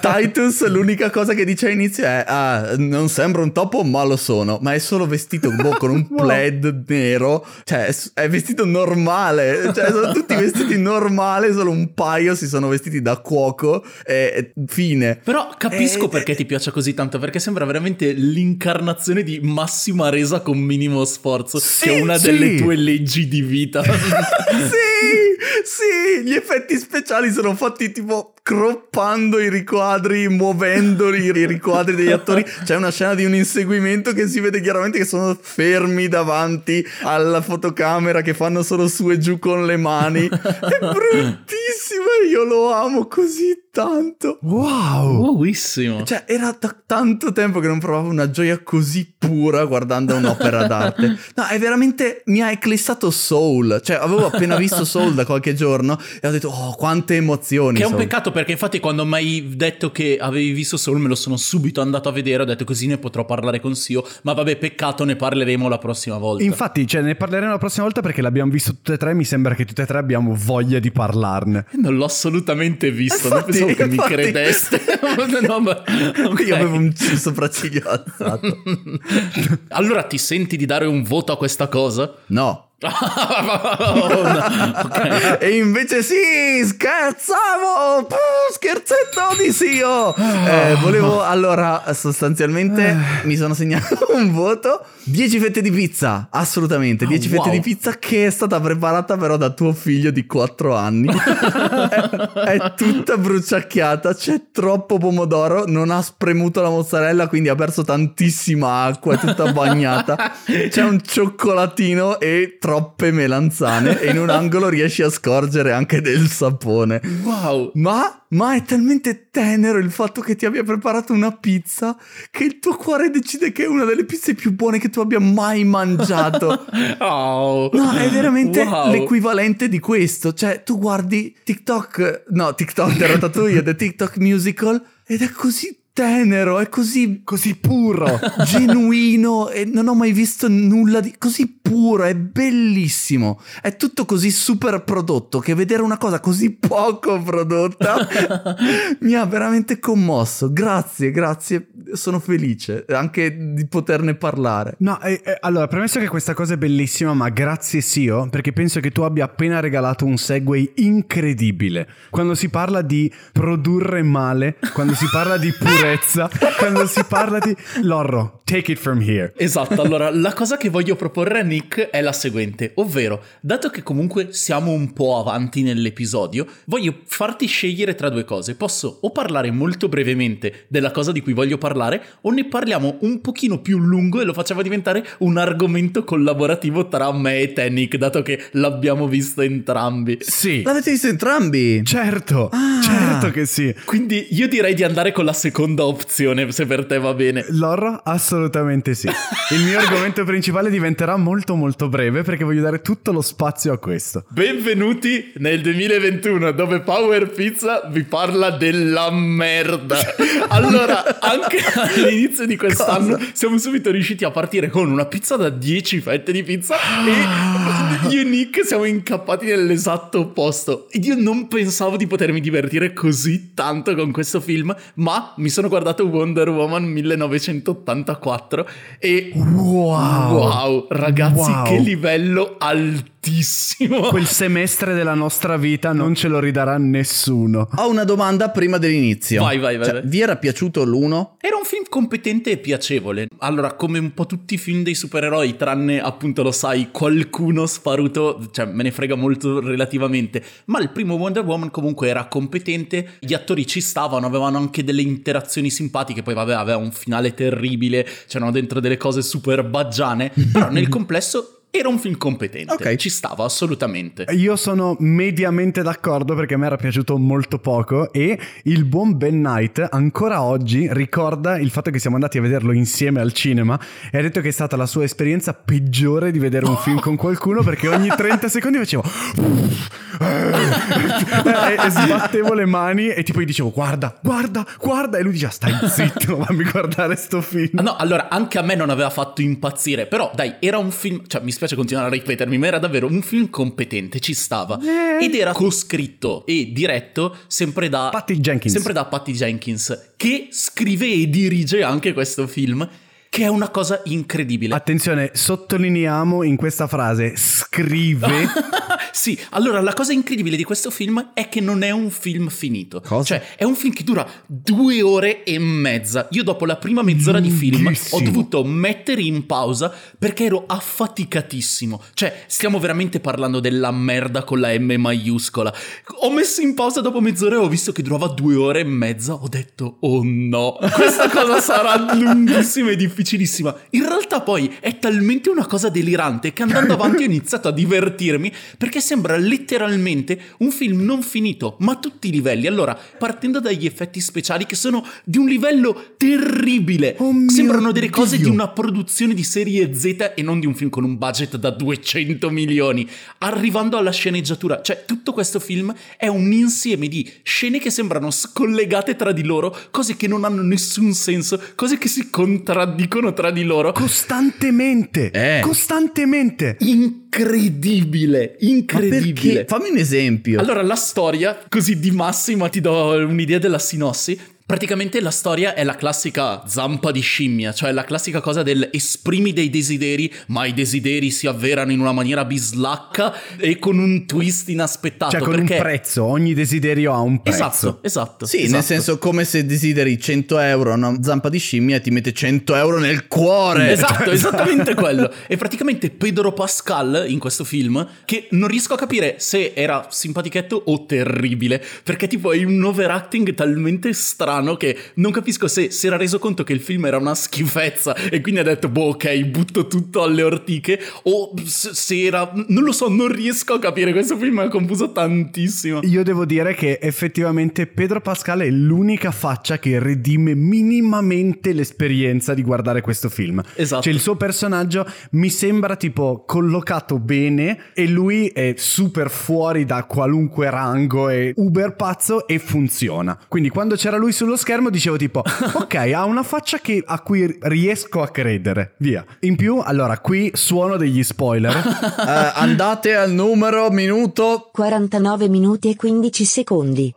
Titus, l'unica cosa che dice all'inizio è: Ah, non sembra un topo, ma lo sono. Ma è solo vestito boh, con un plaid nero. Cioè, è, è vestito normale. Cioè, sono tutti vestiti normale. Solo un paio si sono vestiti da cuoco. E, e fine. Però capisco Eh, perché eh, ti piace così tanto, perché sembra veramente l'incarnazione di massima resa con minimo sforzo, Sì, che è una sì. delle tue leggi di vita. sì, sì, gli effetti speciali sono fatti tipo croppando i riquadri, muovendoli i riquadri degli attori. C'è una scena di un inseguimento che si vede chiaramente che sono fermi davanti alla fotocamera che fanno solo su e giù con le mani. È bruttissimo, e io lo amo così tanto. Wow! Wowissimo. Cioè, era da tanto tempo che non provavo una gioia così pura guardando un'opera d'arte. No, è veramente. Mi ha eclissato Soul. Cioè, avevo appena visto Soul da qualche giorno e ho detto, oh, quante emozioni. Che è un Soul." peccato perché infatti quando mi hai detto che avevi visto Soul me lo sono subito andato a vedere, ho detto così ne potrò parlare con Sio, ma vabbè peccato ne parleremo la prossima volta. Infatti, cioè, ne parleremo la prossima volta perché l'abbiamo visto tutte e tre. Mi sembra che tutte e tre abbiamo voglia di parlarne. non l'ho assolutamente visto, non Infatti, pensavo che mi infatti. credeste. no, ma... ok. Io avevo un sopracciglio alzato. allora ti senti di dare un voto a questa cosa? No. Oh. E invece sì, scherzavo! Puh, scherzetto di Sio! Eh, volevo, allora, sostanzialmente mi sono segnato un voto. 10 fette di pizza, assolutamente. 10 fette wow. di pizza che è stata preparata però da tuo figlio di 4 anni. è, è tutta bruciacchiata, c'è troppo pomodoro, non ha spremuto la mozzarella, quindi ha perso tantissima acqua, è tutta bagnata. C'è un cioccolatino e troppe melanzane e in un angolo riesci a scorgere anche del sapone. Wow. Ma, ma è talmente tenero il fatto che ti abbia preparato una pizza che il tuo cuore decide che è una delle pizze più buone che tu abbia mai mangiato. Oh. No, è veramente Wow. l'equivalente di questo. Cioè, tu guardi TikTok, no, TikTok del Ratatouille, The TikTok Musical, ed è così tenero, è così Così puro! genuino e non ho mai visto nulla di così puro, è bellissimo. È tutto così super prodotto che vedere una cosa così poco prodotta mi ha veramente commosso. Grazie, grazie, sono felice anche di poterne parlare. No, eh, eh, allora, premesso che questa cosa è bellissima, ma grazie Sio, perché penso che tu abbia appena regalato un segue incredibile. Quando si parla di produrre male, quando si parla di purezza, quando si parla di... Lorro, take it from here. Esatto, allora la cosa che voglio proporre a Nick è la seguente, ovvero, dato che comunque siamo un po' avanti nell'episodio, voglio farti scegliere tra due cose. Posso o parlare molto brevemente della cosa di cui voglio parlare, o ne parliamo un pochino più lungo e lo facciamo diventare un argomento collaborativo tra me e te, Nick, dato che l'abbiamo visto entrambi. Sì, L'avete visto entrambi? certo, Ah. certo che sì. Quindi io direi di andare con la seconda opzione, se per te va bene. Lorro, assolutamente sì. Il mio argomento principale diventerà molto molto breve perché voglio dare tutto lo spazio a questo. Benvenuti nel 2021 dove Power Pizza vi parla della merda. Allora, anche all'inizio di quest'anno siamo subito riusciti a partire con una pizza da 10 fette di pizza e io e Nick siamo incappati nell'esatto opposto. Io non pensavo di potermi divertire così tanto con questo film, ma mi sono guardato Wonder Woman 1984 e Wow. wow, ragazzi, Wow. che livello altissimo. Quel semestre della nostra vita non ce lo ridarà nessuno. Ho una domanda prima dell'inizio. Vai, vai, vai, Cioè, vai. Vi era piaciuto l'uno? Era un film competente e piacevole. Allora, come un po' tutti i film dei supereroi, tranne appunto lo sai, qualcuno sparuto, cioè me ne frega molto relativamente. Ma il primo Wonder Woman comunque era competente, gli attori ci stavano, avevano anche delle interazioni simpatiche, poi vabbè, aveva un finale terribile, c'erano dentro delle cose super baggiane, però nel complesso era un film competente. Ok. Ci stava assolutamente. Io sono mediamente d'accordo perché a me era piaciuto molto poco e il buon Ben Knight ancora oggi ricorda il fatto che siamo andati a vederlo insieme al cinema e ha detto che è stata la sua esperienza peggiore di vedere un film con qualcuno perché ogni 30 secondi facevo e, e sbattevo le mani e tipo gli dicevo guarda, guarda, guarda e lui diceva stai zitto, fammi guardare sto film. Ah, No, allora anche a me non aveva fatto impazzire, però dai, era un film, cioè mi spiace continuare a ripetermi, ma era davvero un film competente, ci stava. Eh. Ed era coscritto e diretto sempre da Patty Jenkins. Sempre da Patty Jenkins, che scrive e dirige anche questo film, che è una cosa incredibile. Attenzione, sottolineiamo in questa frase scrive sì, allora la cosa incredibile di questo film è che non è un film finito. Cosa? Cioè, è un film che dura due ore e mezza. Io dopo la prima mezz'ora di film ho dovuto mettere in pausa perché ero affaticatissimo. Cioè, stiamo veramente parlando della merda con la M maiuscola. Ho messo in pausa dopo mezz'ora e ho visto che durava due ore e mezza. Ho detto, oh no, questa cosa sarà lunghissima e difficilissima. In realtà poi è talmente una cosa delirante che andando avanti ho iniziato a divertirmi perché sembra letteralmente un film non finito, ma a tutti i livelli. Allora, partendo dagli effetti speciali che sono di un livello terribile, Oh sembrano delle cose Dio. di una produzione di serie Z e non di un film con un budget da 200 milioni. Arrivando alla sceneggiatura, cioè tutto questo film è un insieme di scene che sembrano scollegate tra di loro, cose che non hanno nessun senso, cose che si contraddicono tra di loro. costantemente. Eh. Costantemente. Incredibile, incredibile. Fammi un esempio. Allora, la storia, così di massima ti do un'idea della sinossi. Praticamente la storia è la classica zampa di scimmia, cioè la classica cosa del esprimi dei desideri, ma i desideri si avverano in una maniera bislacca e con un twist inaspettato. Cioè con perché... un prezzo, ogni desiderio ha un prezzo. Esatto, esatto. Sì, esatto. nel senso come se desideri 100 euro a una zampa di scimmia e ti mette 100 euro nel cuore. Esatto, esattamente quello. E praticamente Pedro Pascal in questo film, che non riesco a capire se era simpatichetto o terribile, perché tipo è un overacting talmente strano che non capisco se si era reso conto che il film era una schifezza e quindi ha detto, boh, ok, butto tutto alle ortiche, o se era... non lo so, non riesco a capire, questo film mi ha confuso tantissimo. Io devo dire che effettivamente Pedro Pascal è l'unica faccia che redime minimamente l'esperienza di guardare questo film. Esatto. Cioè il suo personaggio mi sembra tipo collocato bene e lui è super fuori da qualunque rango, è uber pazzo e funziona. Quindi quando c'era lui sullo schermo dicevo tipo ok ha una faccia che- a cui riesco a credere, via. In più allora qui suono degli spoiler. Eh, andate al numero minuto 49 minuti e 15 secondi.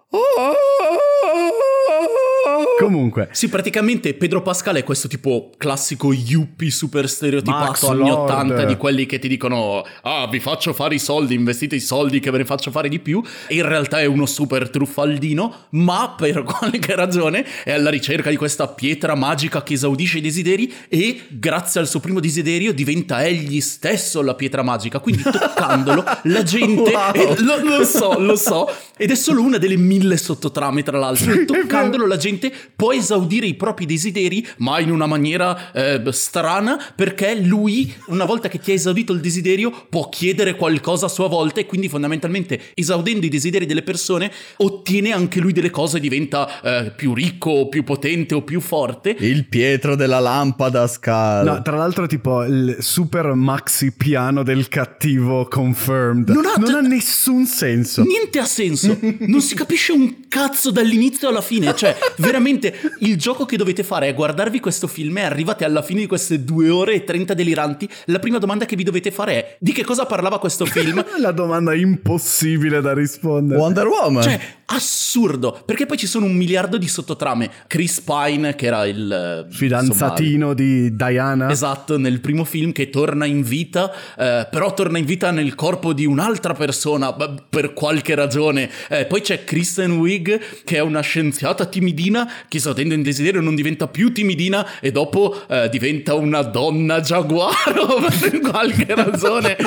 Comunque. Sì, praticamente Pedro Pascal è questo tipo classico yuppie super Max stereotipato anni Lord. 80 di quelli che ti dicono ah vi faccio fare i soldi, investite i soldi che ve ne faccio fare di più. E in realtà è uno super truffaldino ma per qualche ragione è alla ricerca di questa pietra magica che esaudisce i desideri e grazie al suo primo desiderio diventa egli stesso la pietra magica. Quindi toccandolo la gente Wow. lo, lo so, lo so ed è solo una delle mille sottotrame tra l'altro. Toccandolo la gente può esaudire i propri desideri, ma in una maniera eh, strana, perché lui, una volta che ti ha esaudito il desiderio, può chiedere qualcosa a sua volta e quindi fondamentalmente esaudendo i desideri delle persone ottiene anche lui delle cose, diventa eh, più ricco, o più potente o più forte. il Pietro della lampada a scala. No, tra l'altro, tipo il super maxi piano del cattivo confirmed. Non ha- nessun senso. Niente ha senso, non si capisce un cazzo dall'inizio alla fine. Cioè, veramente il gioco che dovete fare è guardarvi questo film e arrivate alla fine di queste due ore e 30 deliranti. La prima domanda che vi dovete fare è: di che cosa parlava questo film? La domanda impossibile da rispondere. Wonder Woman. Cioè, assurdo, perché poi ci sono un miliardo di sottotrame. Chris Pine, che era il eh, Fidanzatino di Diana. insomma, esatto, nel primo film che torna in vita, eh, però torna in vita nel corpo di un'altra persona per qualche ragione. Eh, poi c'è Kristen Wiig, che è una scienziata timidina che esaudendo in desiderio non diventa più timidina e dopo eh, diventa una donna giaguaro per qualche ragione.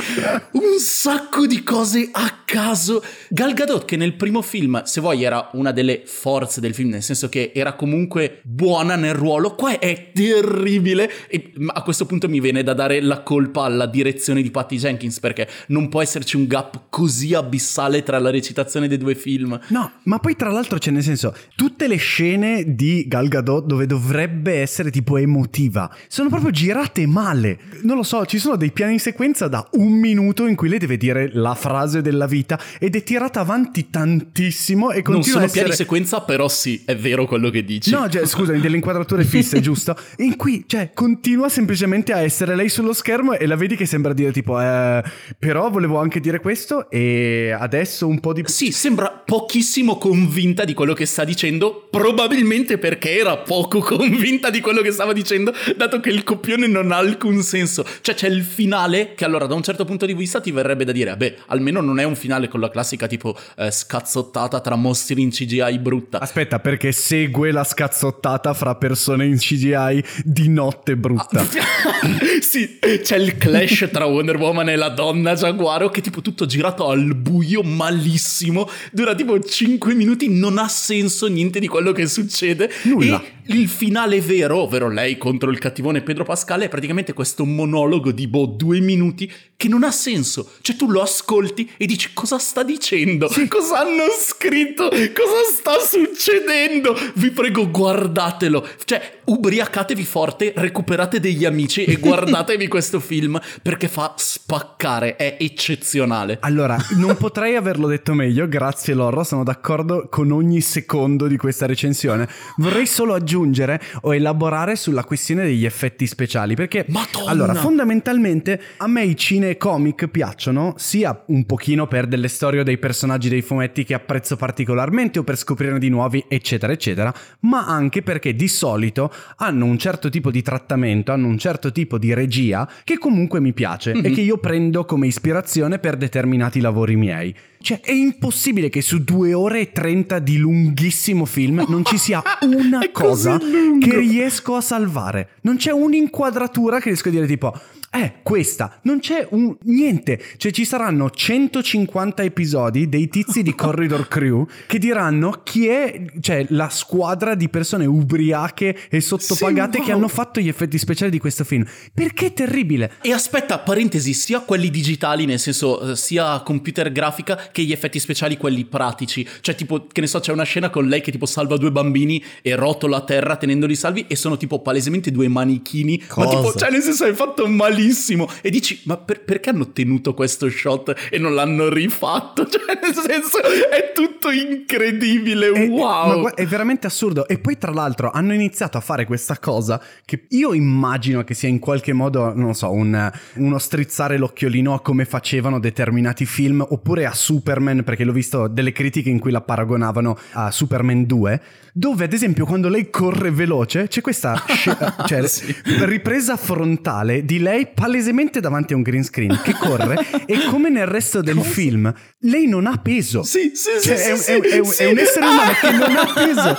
Un sacco di cose a caso. Gal Gadot che nel primo film se vuoi, era una delle forze del film, nel senso che era comunque buona nel ruolo. Qua è terribile. E a questo punto mi viene da dare la colpa alla direzione di Patty Jenkins, perché non può esserci un gap così abissale tra la recitazione dei due film. No, ma poi tra l'altro c'è nel senso, tutte le scene di Gal Gadot dove dovrebbe essere tipo emotiva, sono proprio girate male. Non lo so, ci sono dei piani in sequenza da un minuto in cui lei deve dire la frase della vita ed è tirata avanti tantissimo e continua non sono a essere... piani sequenza, però sì, è vero quello che dici. No, cioè, scusami, delle inquadrature fisse, giusto? In cui, cioè, continua semplicemente a essere lei sullo schermo e la vedi che sembra dire tipo, eh, però volevo anche dire questo e adesso un po' di... Sì, sembra pochissimo convinta di quello che sta dicendo, probabilmente perché era poco convinta di quello che stava dicendo, dato che il copione non ha alcun senso. Cioè c'è il finale che allora da un certo punto di vista ti verrebbe da dire, beh, almeno non è un finale con la classica tipo eh, scazzottata tra mostri in CGI brutta. Aspetta, perché segue la scazzottata fra persone in CGI di notte brutta. Ah, sì, c'è il clash tra Wonder Woman e la donna Giaguaro che è tipo tutto girato al buio malissimo, dura tipo 5 minuti, non ha senso niente di quello che succede. Nulla. E il finale vero, ovvero lei contro il cattivone Pedro Pascale, è praticamente questo monologo di boh due minuti che non ha senso. Cioè tu lo ascolti e dici cosa sta dicendo? Sì. Cosa hanno scritto? Cosa sta succedendo? Vi prego guardatelo. Cioè ubriacatevi forte, recuperate degli amici e guardatevi questo film perché fa spaccare, è eccezionale. Allora, non potrei averlo detto meglio, grazie Lorro, sono d'accordo con ogni secondo di questa recensione. Vorrei solo aggiungere o elaborare sulla questione degli effetti speciali perché Madonna. allora, fondamentalmente a me i cinecomic piacciono sia un pochino per delle storie o dei personaggi dei fumetti che apprezzo particolarmente o per scoprirne di nuovi, eccetera, eccetera, ma anche perché di solito hanno un certo tipo di trattamento, hanno un certo tipo di regia che comunque mi piace mm-hmm. e mhm. che io prendo come ispirazione per determinati lavori miei. Cioè, è impossibile che su due ore e trenta di lunghissimo film non ci sia una cosa che riesco a salvare. Non c'è un'inquadratura che riesco a dire tipo è questa. Non c'è un niente. Cioè ci saranno 150 episodi dei tizi di Corridor Crew che diranno chi è, cioè la squadra di persone ubriache e sottopagate sì, wow. che hanno fatto gli effetti speciali di questo film. Perché è terribile? E aspetta, parentesi, sia quelli digitali, nel senso eh, sia computer grafica che gli effetti speciali quelli pratici. Cioè tipo, che ne so, c'è una scena con lei che tipo salva due bambini e rotola a terra tenendoli salvi e sono tipo palesemente due manichini. Cosa? Ma tipo, cioè nel senso hai fatto malissimo bellissimo. E dici, ma per, perché hanno tenuto questo shot e non l'hanno rifatto? Cioè, nel senso, è tutto incredibile. Wow. È, è veramente assurdo. E poi, tra l'altro, hanno iniziato a fare questa cosa che io immagino che sia in qualche modo, non so, un, uno strizzare l'occhiolino a come facevano determinati film, oppure a Superman, perché l'ho visto delle critiche in cui la paragonavano a Superman 2 dove ad esempio quando lei corre veloce c'è questa sc- cioè, sì. ripresa frontale di lei palesemente davanti a un green screen che corre e come nel resto del Cosa? film lei non ha peso. Sì, sì, cioè, sì, è, sì, è, è, sì. è, un essere umano che non ha peso.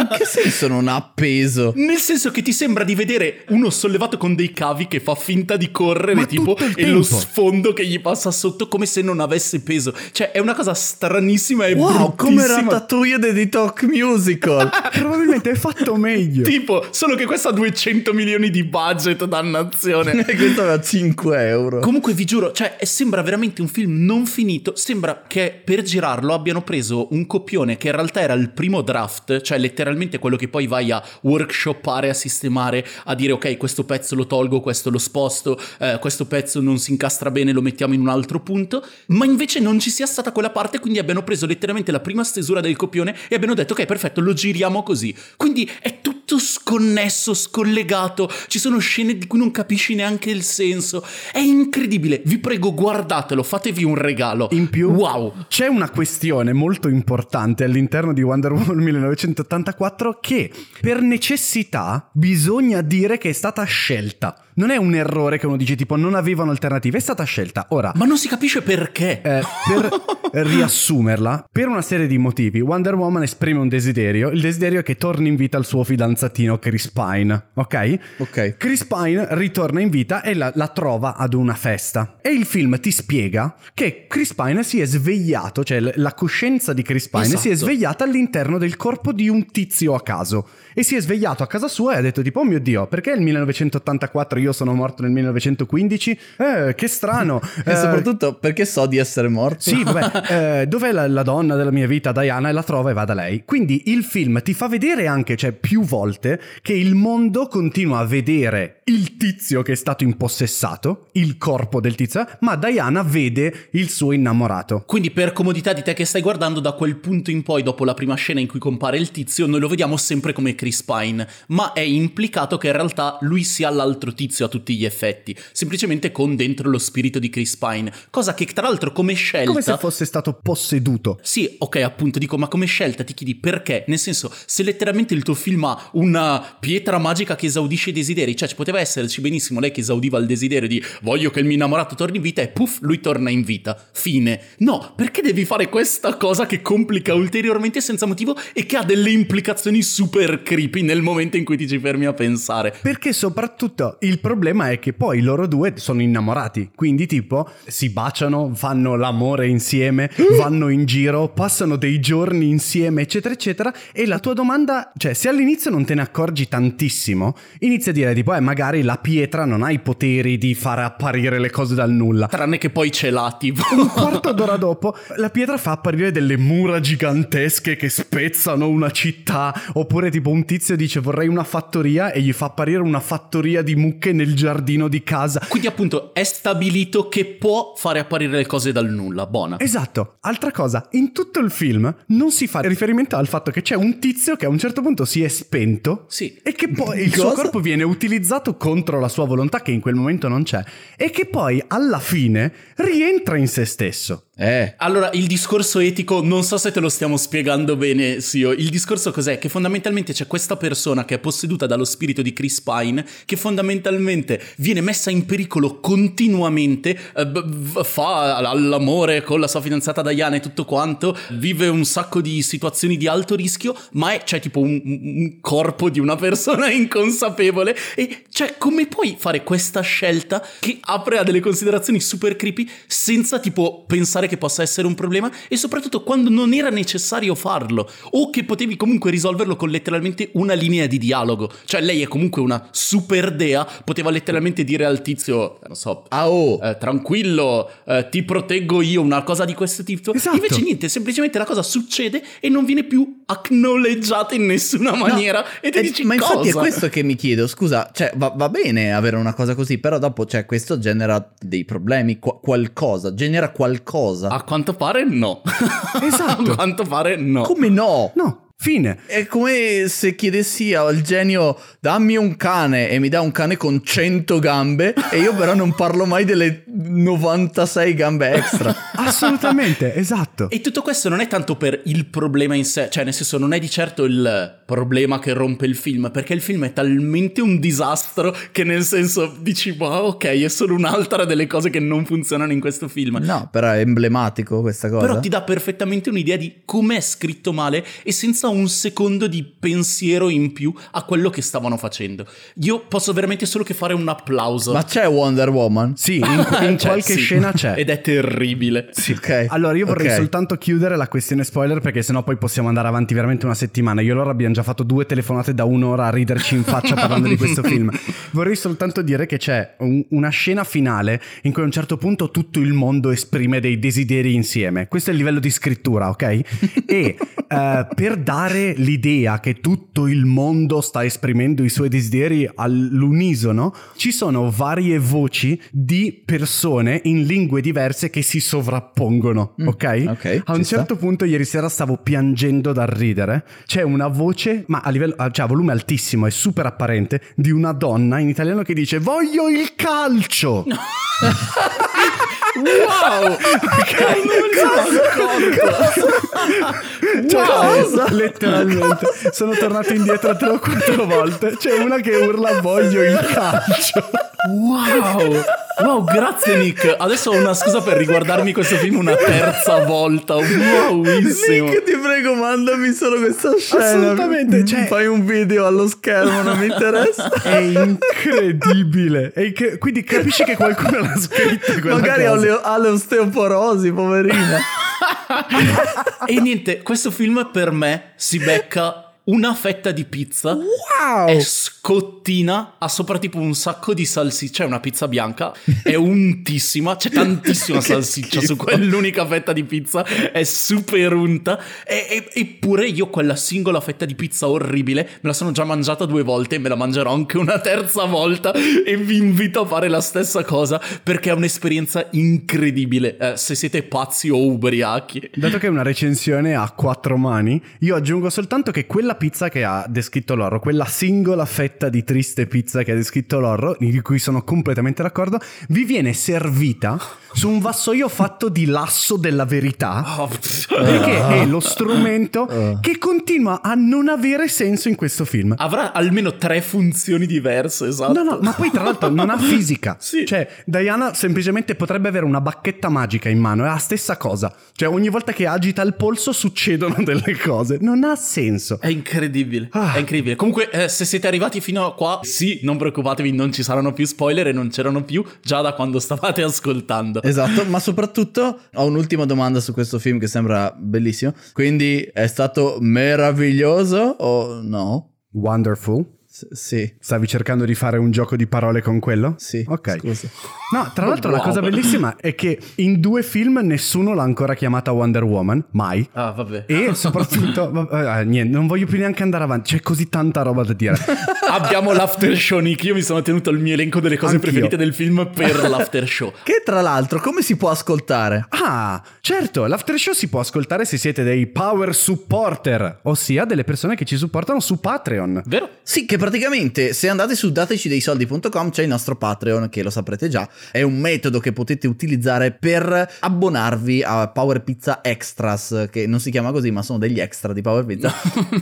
In che senso non ha peso? Nel senso che ti sembra di vedere uno sollevato con dei cavi che fa finta di correre Ma tipo e tempo. lo sfondo che gli passa sotto come se non avesse peso. Cioè è una cosa stranissima e wow, bruttissima. come Ratatouille di Talk Musical. Probabilmente è fatto meglio. Tipo, solo che questo ha 200 milioni di budget, dannazione. aveva 5 euro. Comunque vi giuro, cioè sembra veramente un film non finito. Sembra che per girarlo abbiano preso un copione che in realtà era il primo draft, cioè letteralmente quello che poi vai a workshoppare, a sistemare, a dire ok, questo pezzo lo tolgo, questo lo sposto, eh, questo pezzo non si incastra bene, lo mettiamo in un altro punto, ma invece non ci sia stata quella parte, quindi abbiano preso letteralmente la prima stesura del copione e abbiano detto ok, perfetto, lo giriamo così. Quindi è tutto sconnesso, scollegato, ci sono scene di cui non capisci neanche il senso. È incredibile, vi prego guardatelo, fatevi un regalo. In più Wow. C'è una questione molto importante all'interno di Wonder Woman 1984 che per necessità bisogna dire che è stata scelta. Non è un errore che uno dice tipo non avevano alternative, è stata scelta. Ora, ma non si capisce perché. Eh, per riassumerla, per una serie di motivi, Wonder Woman esprime un desiderio. Il desiderio è che torni in vita il suo fidanzatino Chris Pine, ok? Ok. Chris Pine ritorna in vita e la, la trova ad una festa. E il film ti spiega che Chris Pine si è svegliato, cioè la coscienza di Chris Pine si è Esatto. svegliata all'interno del corpo di un tizio a caso. E si è svegliato a casa sua e ha detto tipo, oh mio Dio, perché il 1984 io sono morto nel 1915? Eh, che strano. E Eh, soprattutto perché so di essere morto. sì, vabbè, eh, dov'è la, la donna della mia vita, Diana? E la trova e va da lei. Quindi il film ti fa vedere anche, cioè più volte, che il mondo continua a vedere il tizio che è stato impossessato, il corpo del tizio, ma Diana vede il suo innamorato. Quindi per comodità di te che stai guardando, da quel punto in poi, dopo la prima scena in cui compare il tizio, noi lo vediamo sempre come Chris Pine, ma è implicato che in realtà lui sia l'altro tizio a tutti gli effetti, semplicemente con dentro lo spirito di Chris Pine, cosa che tra l'altro come scelta... Come se fosse stato posseduto. Sì, ok, appunto, dico, ma come scelta ti chiedi perché? Nel senso, se letteralmente il tuo film ha una pietra magica che esaudisce i desideri, cioè ci poteva esserci benissimo lei che esaudiva il desiderio di voglio che il mio innamorato torni in vita e puff, lui torna in vita. Fine. No, perché devi fare questa cosa che complica ulteriormente senza motivo e che ha delle implicazioni super creepy nel momento in cui ti ci fermi a pensare? Perché soprattutto il problema è che poi loro due sono innamorati, quindi tipo si baciano, fanno l'amore insieme, vanno in giro, passano dei giorni insieme, eccetera, eccetera. E la tua domanda, cioè se all'inizio non te ne accorgi tantissimo, inizia a dire tipo, eh, magari la pietra non ha i poteri di fare apparire le cose dal nulla. Tranne che poi ce l'ha, tipo. Un quarto d'ora dopo, la pietra fa apparire delle mura gigantesche che spezzano una città. Oppure, tipo, un tizio dice vorrei una fattoria e gli fa apparire una fattoria di mucche nel giardino di casa. Quindi appunto è stabilito che può fare apparire le cose dal nulla, buona. Esatto. Altra cosa, in tutto il film non si fa riferimento al fatto che c'è un tizio che a un certo punto si è spento. Sì. E che poi il suo Cosa? corpo viene utilizzato contro la sua volontà, che in quel momento non c'è. E che poi alla fine rientra in se stesso. Eh. Allora, il discorso etico, non so se te lo stiamo spiegando bene, Sio. Il discorso cos'è? Che fondamentalmente c'è questa persona che è posseduta dallo spirito di Chris Pine, che fondamentalmente viene messa in pericolo continuamente, eh, fa l'amore con la sua fidanzata Diana e tutto quanto, vive un sacco di situazioni di alto rischio, ma c'è tipo un, un corpo di una persona inconsapevole. E cioè, come puoi fare questa scelta che apre a delle considerazioni super creepy senza tipo pensare che possa essere un problema e soprattutto quando non era necessario farlo o che potevi comunque risolverlo con letteralmente una linea di dialogo. Cioè lei è comunque una super dea, poteva letteralmente dire al tizio, non so, Ah, oh. eh, tranquillo, eh, ti proteggo io, una cosa di questo tipo. Esatto. Invece niente, semplicemente la cosa succede e non viene più acknowledgata in nessuna maniera e ti Eh, dici ma infatti è cosa? questo che mi chiedo, scusa, cioè va, va bene avere una cosa così, però dopo cioè, questo genera dei problemi, qua- qualcosa, genera qualcosa. A quanto pare no. Esatto. A quanto pare no. Come no? No, fine. È come se chiedessi al genio dammi un cane e mi dà un cane con 100 gambe e io però non parlo mai delle 96 gambe extra. Assolutamente, esatto. E tutto questo non è tanto per il problema in sé, cioè nel senso non è di certo il problema che rompe il film, perché il film è talmente un disastro che nel senso dici, wow, ok, è solo un'altra delle cose che non funzionano in questo film. No, però è emblematico questa cosa. Però ti dà perfettamente un'idea di com'è scritto male e senza un secondo di pensiero in più a quello che stavano facendo. Io posso veramente solo che fare un applauso. Ma c'è Wonder Woman? Sì, in, in Cioè, qualche sì. scena c'è. Ed è terribile. Sì, ok. Allora, io vorrei Ok. soltanto chiudere la questione spoiler perché sennò poi possiamo andare avanti veramente una settimana. Io e loro abbiamo già fatto due telefonate da un'ora a riderci in faccia parlando di questo film. Vorrei soltanto dire che c'è un- una scena finale in cui a un certo punto tutto il mondo esprime dei desideri insieme. Questo è il livello di scrittura, ok? E eh, per dare l'idea che tutto il mondo sta esprimendo i suoi desideri all'unisono, ci sono varie voci di persone in lingue diverse che si sovrappongono, ok? ok, A un ci sta. certo punto ieri sera stavo piangendo dal ridere. C'è una voce, ma a livello, cioè a volume altissimo e super apparente, di una donna in italiano che dice voglio il calcio. Wow! Cioè, letteralmente. Sono tornato indietro tre o quattro volte. C'è una che urla voglio il calcio. Wow! Wow, grazie Nick. Adesso ho una scusa per riguardarmi questo film una terza volta. Wowissimo. Nick, ti prego, mandami solo questa scena. Assolutamente, cioè- Fai un video allo schermo, non mi interessa. È incredibile. È inc- quindi capisci che qualcuno l'ha scritta quella Magari ha cosa. le- ha l'osteoporosi, poverina. E niente, questo film per me si becca una fetta di pizza Wow! è scottina, ha sopra tipo un sacco di salsiccia, è una pizza bianca, è untissima, c'è tantissima salsiccia su quell'unica fetta di pizza, è super unta, eppure io quella singola fetta di pizza orribile me la sono già mangiata due volte e me la mangerò anche una terza volta e vi invito a fare la stessa cosa perché è un'esperienza incredibile, eh, se siete pazzi o ubriachi. Dato che è una recensione a quattro mani, io aggiungo soltanto che quella pizza che ha descritto Loro, quella singola fetta di triste pizza che ha descritto Loro, di cui sono completamente d'accordo, vi viene servita su un vassoio fatto di lasso della verità. Oh, Perché è lo strumento che continua a non avere senso in questo film. Avrà almeno tre funzioni diverse, esatto. No, no, ma poi tra l'altro non ha fisica. Sì. Cioè, Diana semplicemente potrebbe avere una bacchetta magica in mano, è la stessa cosa. Cioè, ogni volta che agita il polso succedono delle cose. Non ha senso. È incredibile, Ah. è incredibile. Comunque, eh, se siete arrivati fino a qua, sì, non preoccupatevi, non ci saranno più spoiler e non c'erano più già da quando stavate ascoltando. Esatto, ma soprattutto ho un'ultima domanda su questo film che sembra bellissimo. Quindi è stato meraviglioso o no? Wonderful. S- sì. Stavi cercando di fare un gioco di parole con quello? Sì, Ok. scusa. No, tra l'altro la Wow. cosa bellissima è che in due film nessuno l'ha ancora chiamata Wonder Woman, mai. Ah, vabbè. E soprattutto, vabbè, eh, niente, non voglio più neanche andare avanti, c'è così tanta roba da dire. Abbiamo l'after show, Nick. Io mi sono tenuto il mio elenco delle cose Anch'io. preferite del film per l'after show. Che tra l'altro, come si può ascoltare? Ah, certo, l'after show si può ascoltare se siete dei power supporter, ossia delle persone che ci supportano su Patreon. Vero? Sì, che praticamente se andate su dateci-dei-soldi.com c'è il nostro Patreon, che lo saprete già. È un metodo che potete utilizzare per abbonarvi a Power Pizza Extras, che non si chiama così, ma sono degli extra di Power Pizza.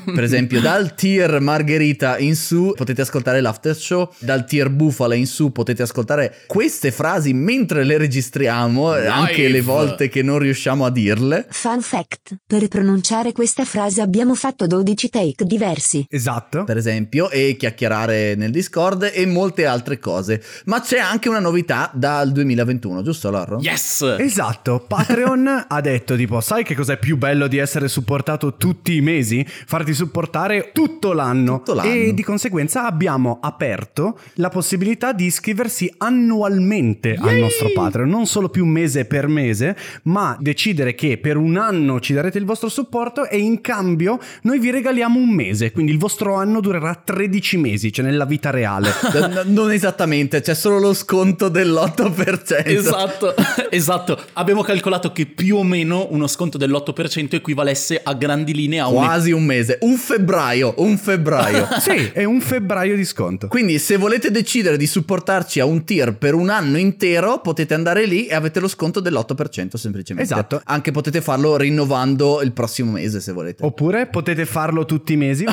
per esempio, dal tier Margherita in su potete ascoltare l'after show, dal tier Bufala in su potete ascoltare queste frasi mentre le registriamo, eh, anche le Live. volte che non riusciamo a dirle. Fun fact, per pronunciare questa frase abbiamo fatto 12 take diversi. Esatto. per esempio, e chiacchierare nel Discord e molte altre cose. Ma c'è anche una novità dal 2021, giusto Lorro? Yes! Esatto, Patreon ha detto tipo, sai che cos'è più bello di essere supportato tutti i mesi? Farti supportare tutto l'anno. Tutto l'anno. E di conseguenza abbiamo aperto la possibilità di iscriversi annualmente al nostro Patreon, non solo più mese per mese, ma decidere che per un anno ci darete il vostro supporto e in cambio noi vi regaliamo un mese, quindi il vostro anno durerà 13 mesi, cioè nella vita reale. Non esattamente, c'è solo lo sconto dell'8%. Esatto, esatto. Abbiamo calcolato che più o meno uno sconto dell'8% equivalesse a grandi linee a un Quasi un mese, un febbraio, un febbraio. sì, è un febbraio di sconto. Quindi se volete decidere di supportarci a un tier per un anno intero, potete andare lì e avete lo sconto dell'8% semplicemente. Esatto. Anche potete farlo rinnovando il prossimo mese se volete. Oppure potete farlo tutti i mesi.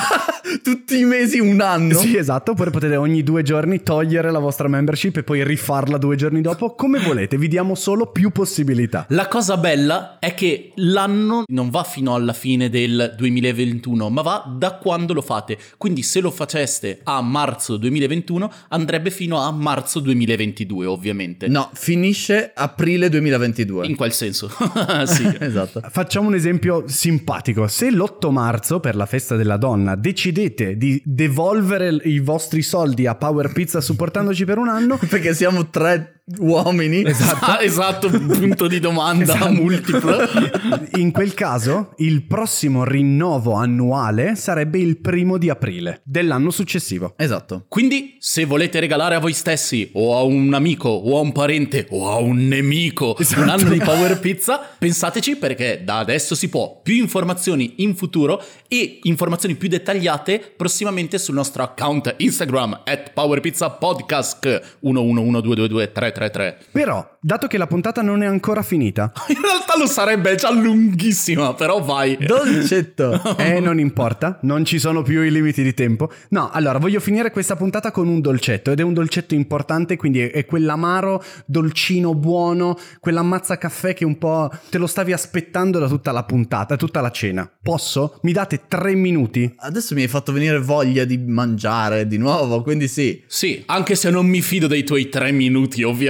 Tutti i mesi un anno. Sì, esatto. Oppure potete ogni due giorni togliere la vostra membership e poi rifarla due giorni dopo. Come volete, vi diamo solo più possibilità. La cosa bella è che l'anno non va fino alla fine del 2021, ma va da quando lo fate. Quindi se lo faceste a marzo 2021 andrebbe fino a marzo 2022, ovviamente. No, finisce aprile 2022. In quel senso. sì. esatto. Facciamo un esempio simpatico. Se l'8 marzo, per la festa della donna, decidete di devolvere i vostri soldi a Power Pizza supportandoci per un anno, Perché siamo tre uomini. Esatto, esatto, punto di domanda Esatto. multiplo. in quel caso il prossimo rinnovo annuale sarebbe il primo di aprile dell'anno successivo. Esatto. Quindi, se volete regalare a voi stessi, o a un amico, o a un parente, o a un nemico Esatto. un anno di Power Pizza, pensateci perché da adesso si può più informazioni in futuro e informazioni più dettagliate prossimamente sul nostro account Instagram at Power Pizza Podcast 11122233 333. Però, dato che la puntata non è ancora finita, In realtà lo sarebbe già lunghissima, però vai. Dolcetto. eh, non importa, non ci sono più i limiti di tempo. No, allora voglio finire questa puntata con un dolcetto ed è un dolcetto importante, quindi è, è quell'amaro dolcino buono, quell'ammazza caffè che un po' te lo stavi aspettando da tutta la puntata, tutta la cena. Posso? Mi date tre minuti? Adesso mi hai fatto venire voglia di mangiare di nuovo, quindi sì. Sì, anche se non mi fido dei tuoi tre minuti, ovviamente.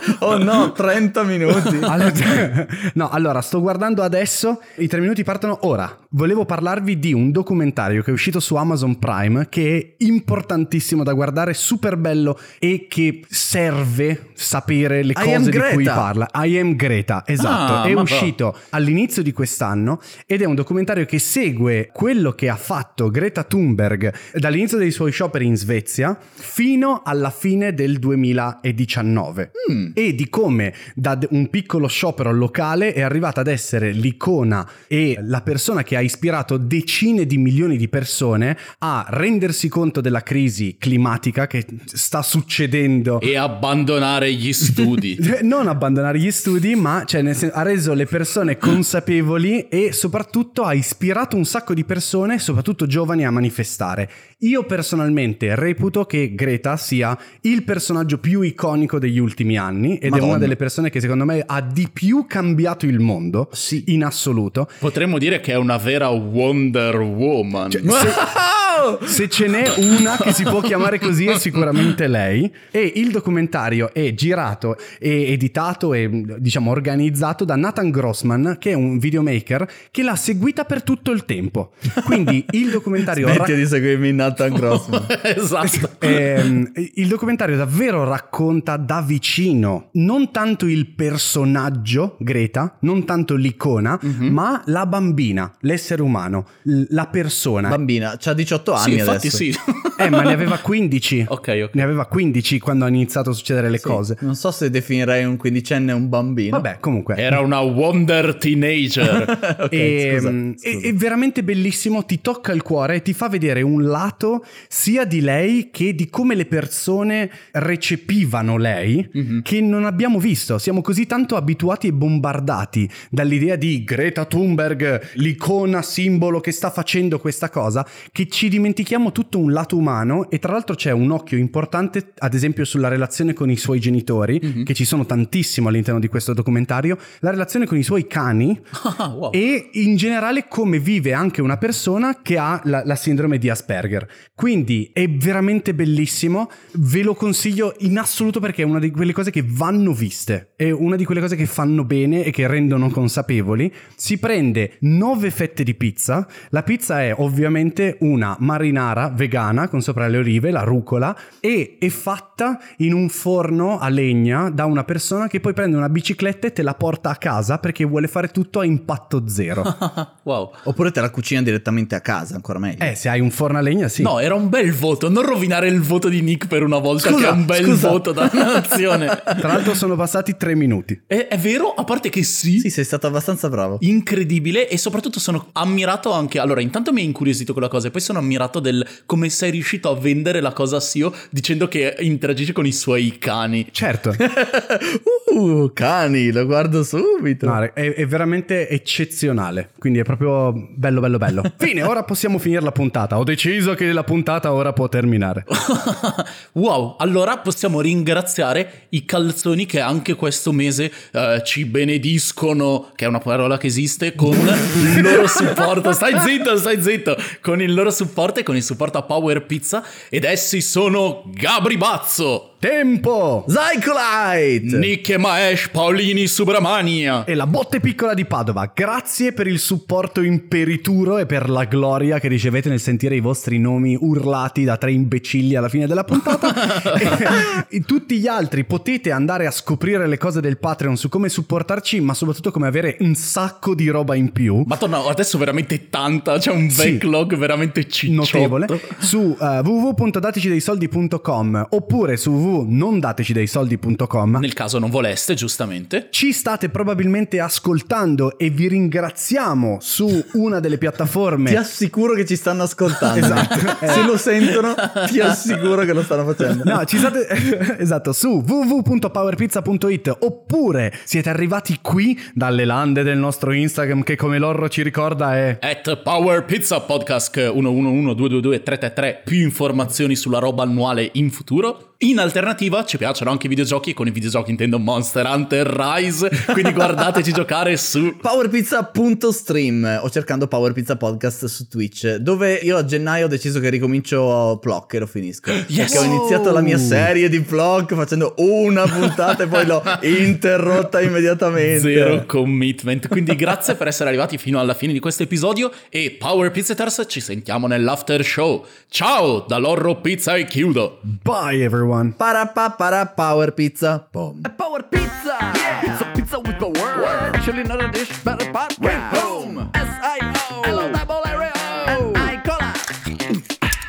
Oh no, 30 minuti. Allora- no, allora sto guardando adesso, i tre minuti partono ora. Volevo parlarvi di un documentario che è uscito su Amazon Prime che è importantissimo da guardare, super bello e che serve sapere le I cose di cui parla. I am Greta, esatto. Ah, è ma va. uscito all'inizio di quest'anno ed è un documentario che segue quello che ha fatto Greta Thunberg dall'inizio dei suoi scioperi in Svezia fino alla fine del 2019 Mm. e di come da un piccolo sciopero locale è arrivata ad essere l'icona e la persona che ha ispirato decine di milioni di persone a rendersi conto della crisi climatica che sta succedendo e abbandonare gli studi. non abbandonare gli studi, ma cioè, sen- ha reso le persone consapevoli e soprattutto ha ispirato un sacco di persone, soprattutto giovani, a manifestare. Io personalmente reputo che Greta sia il personaggio più iconico degli ultimi anni ed è Madonna. una delle persone che secondo me ha di più cambiato il mondo Sì. in assoluto. Potremmo dire che è una vera Wonder Woman. Cioè, se, se ce n'è una che si può chiamare così è sicuramente lei e il documentario è girato e editato e diciamo organizzato da Nathan Grossman che è un videomaker che l'ha seguita per tutto il tempo quindi il documentario Smetti di seguirmi Nathan Grossman. esatto. Ehm, il documentario davvero racconta da vicino non tanto il personaggio Greta, non tanto l'icona, Mhm. ma la bambina, l'essere umano, la persona. Bambina, c'ha 18 anni Sì, infatti adesso. sì. Eh, ma ne aveva 15. Ok, ok. Ne aveva 15 quando hanno iniziato a succedere le Sì. cose. Non so se definirei un quindicenne un bambino. Vabbè, comunque. Era una Wonder Teenager. Ok, e, scusa, mm, scusa. è- è veramente bellissimo, ti tocca il cuore e ti fa vedere un lato sia di lei che di come le persone recepivano lei Mhm. che non abbiamo visto. Siamo così tanto abituati e bombardati dall'idea di Greta Thunberg, l'icona simbolo che sta facendo questa cosa, che ci dimentichiamo tutto un lato umano e tra l'altro c'è un occhio importante ad esempio sulla relazione con i suoi genitori, Mhm. che ci sono tantissimo all'interno di questo documentario, la relazione con i suoi cani Ah, wow. e in generale come vive anche una persona che ha la, la sindrome di Asperger. Quindi è veramente bellissimo, ve lo consiglio in assoluto perché è una di quelle cose che vanno viste, è una di quelle cose che fanno bene e che rendono consapevoli. Si prende nove fette di pizza, la pizza è ovviamente una marinara vegana con sopra le olive, la rucola e è fatta in un forno a legna da una persona che poi prende una bicicletta e te la porta a casa perché vuole fare tutto a impatto zero. wow. Oppure te la cucina direttamente a casa, ancora meglio. Eh, se hai un forno a legna, sì. No, era un bel voto. Non rovinare il voto di Nick per una volta Scusa, che è un bel scusa. voto da nazione. Tra l'altro sono passati tre minuti. è, è vero, a parte che sì, Sì, sei stato abbastanza bravo. incredibile e soprattutto sono ammirato anche allora intanto mi ha incuriosito quella cosa e poi sono ammirato del come sei riuscito a vendere la cosa a Sio dicendo che interagisce con i suoi cani Certo, Uh, cani, lo guardo subito. no, è, è veramente eccezionale. Quindi è proprio bello, bello, bello. Fine, ora possiamo finire la puntata. Ho deciso che la puntata ora può terminare. wow allora possiamo ringraziare i calzoni che anche questo mese eh, ci benediscono che è una parola che esiste con il loro supporto stai zitto stai zitto con il loro supporto e con il supporto a Power Pizza ed essi sono Gabri Bazzo Tempo! Zycolite! Nick e Maesh Paolini Subramania E la botte piccola di Padova, grazie per il supporto imperituro e per la gloria che ricevete nel sentire i vostri nomi urlati da tre imbecilli alla fine della puntata. e tutti gli altri potete andare a scoprire le cose del Patreon su come supportarci, ma soprattutto come avere un sacco di roba in più. Madonna, adesso veramente tanta, c'è un Sì. backlog veramente cicciotto. Notevole su uh, www.daticideisoldi.com oppure su www.nondatecideissoldi.com. Nel caso non voleste, giustamente. Ci state probabilmente ascoltando e vi ringraziamo su una delle piattaforme. Ti assicuro che ci stanno ascoltando. Esatto. Se lo sentono, ti assicuro che lo stanno facendo. No, ci state esatto su www.powerpizza.it oppure siete arrivati qui dalle lande del nostro Instagram che come Lorro ci ricorda è At Power Pizza Podcast 111 222 333 più informazioni sulla roba annuale in futuro. In alternativa ci piacciono anche i videogiochi, con i videogiochi intendo Monster Hunter Rise, quindi guardateci giocare su Powerpizza.stream o cercando Power Pizza Podcast su Twitch, dove io a gennaio ho deciso che ricomincio Plock e lo finisco. Yes! Perché ho iniziato la mia serie di Plock facendo una puntata e poi l'ho interrotta immediatamente. Zero commitment. Quindi grazie per essere arrivati fino alla fine di questo episodio e Power Pizzeters ci sentiamo nell'after show. Ciao dall'Orro Pizza e chiudo. Bye everyone. Para pa para Power Pizza. Pom. Power Pizza! Pizza, pizza with power! Chili not a dish, but a podcast! Home! S-I-O! Hello, double area And I cola!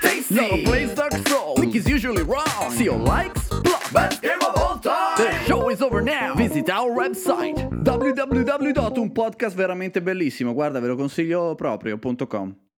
Tasty! Not a place dark soul! Think is usually wrong! See your likes? Block! Best game of all time! The show is over now! Visit our website! www. Un podcast veramente bellissimo, guarda, ve lo consiglio proprio.com.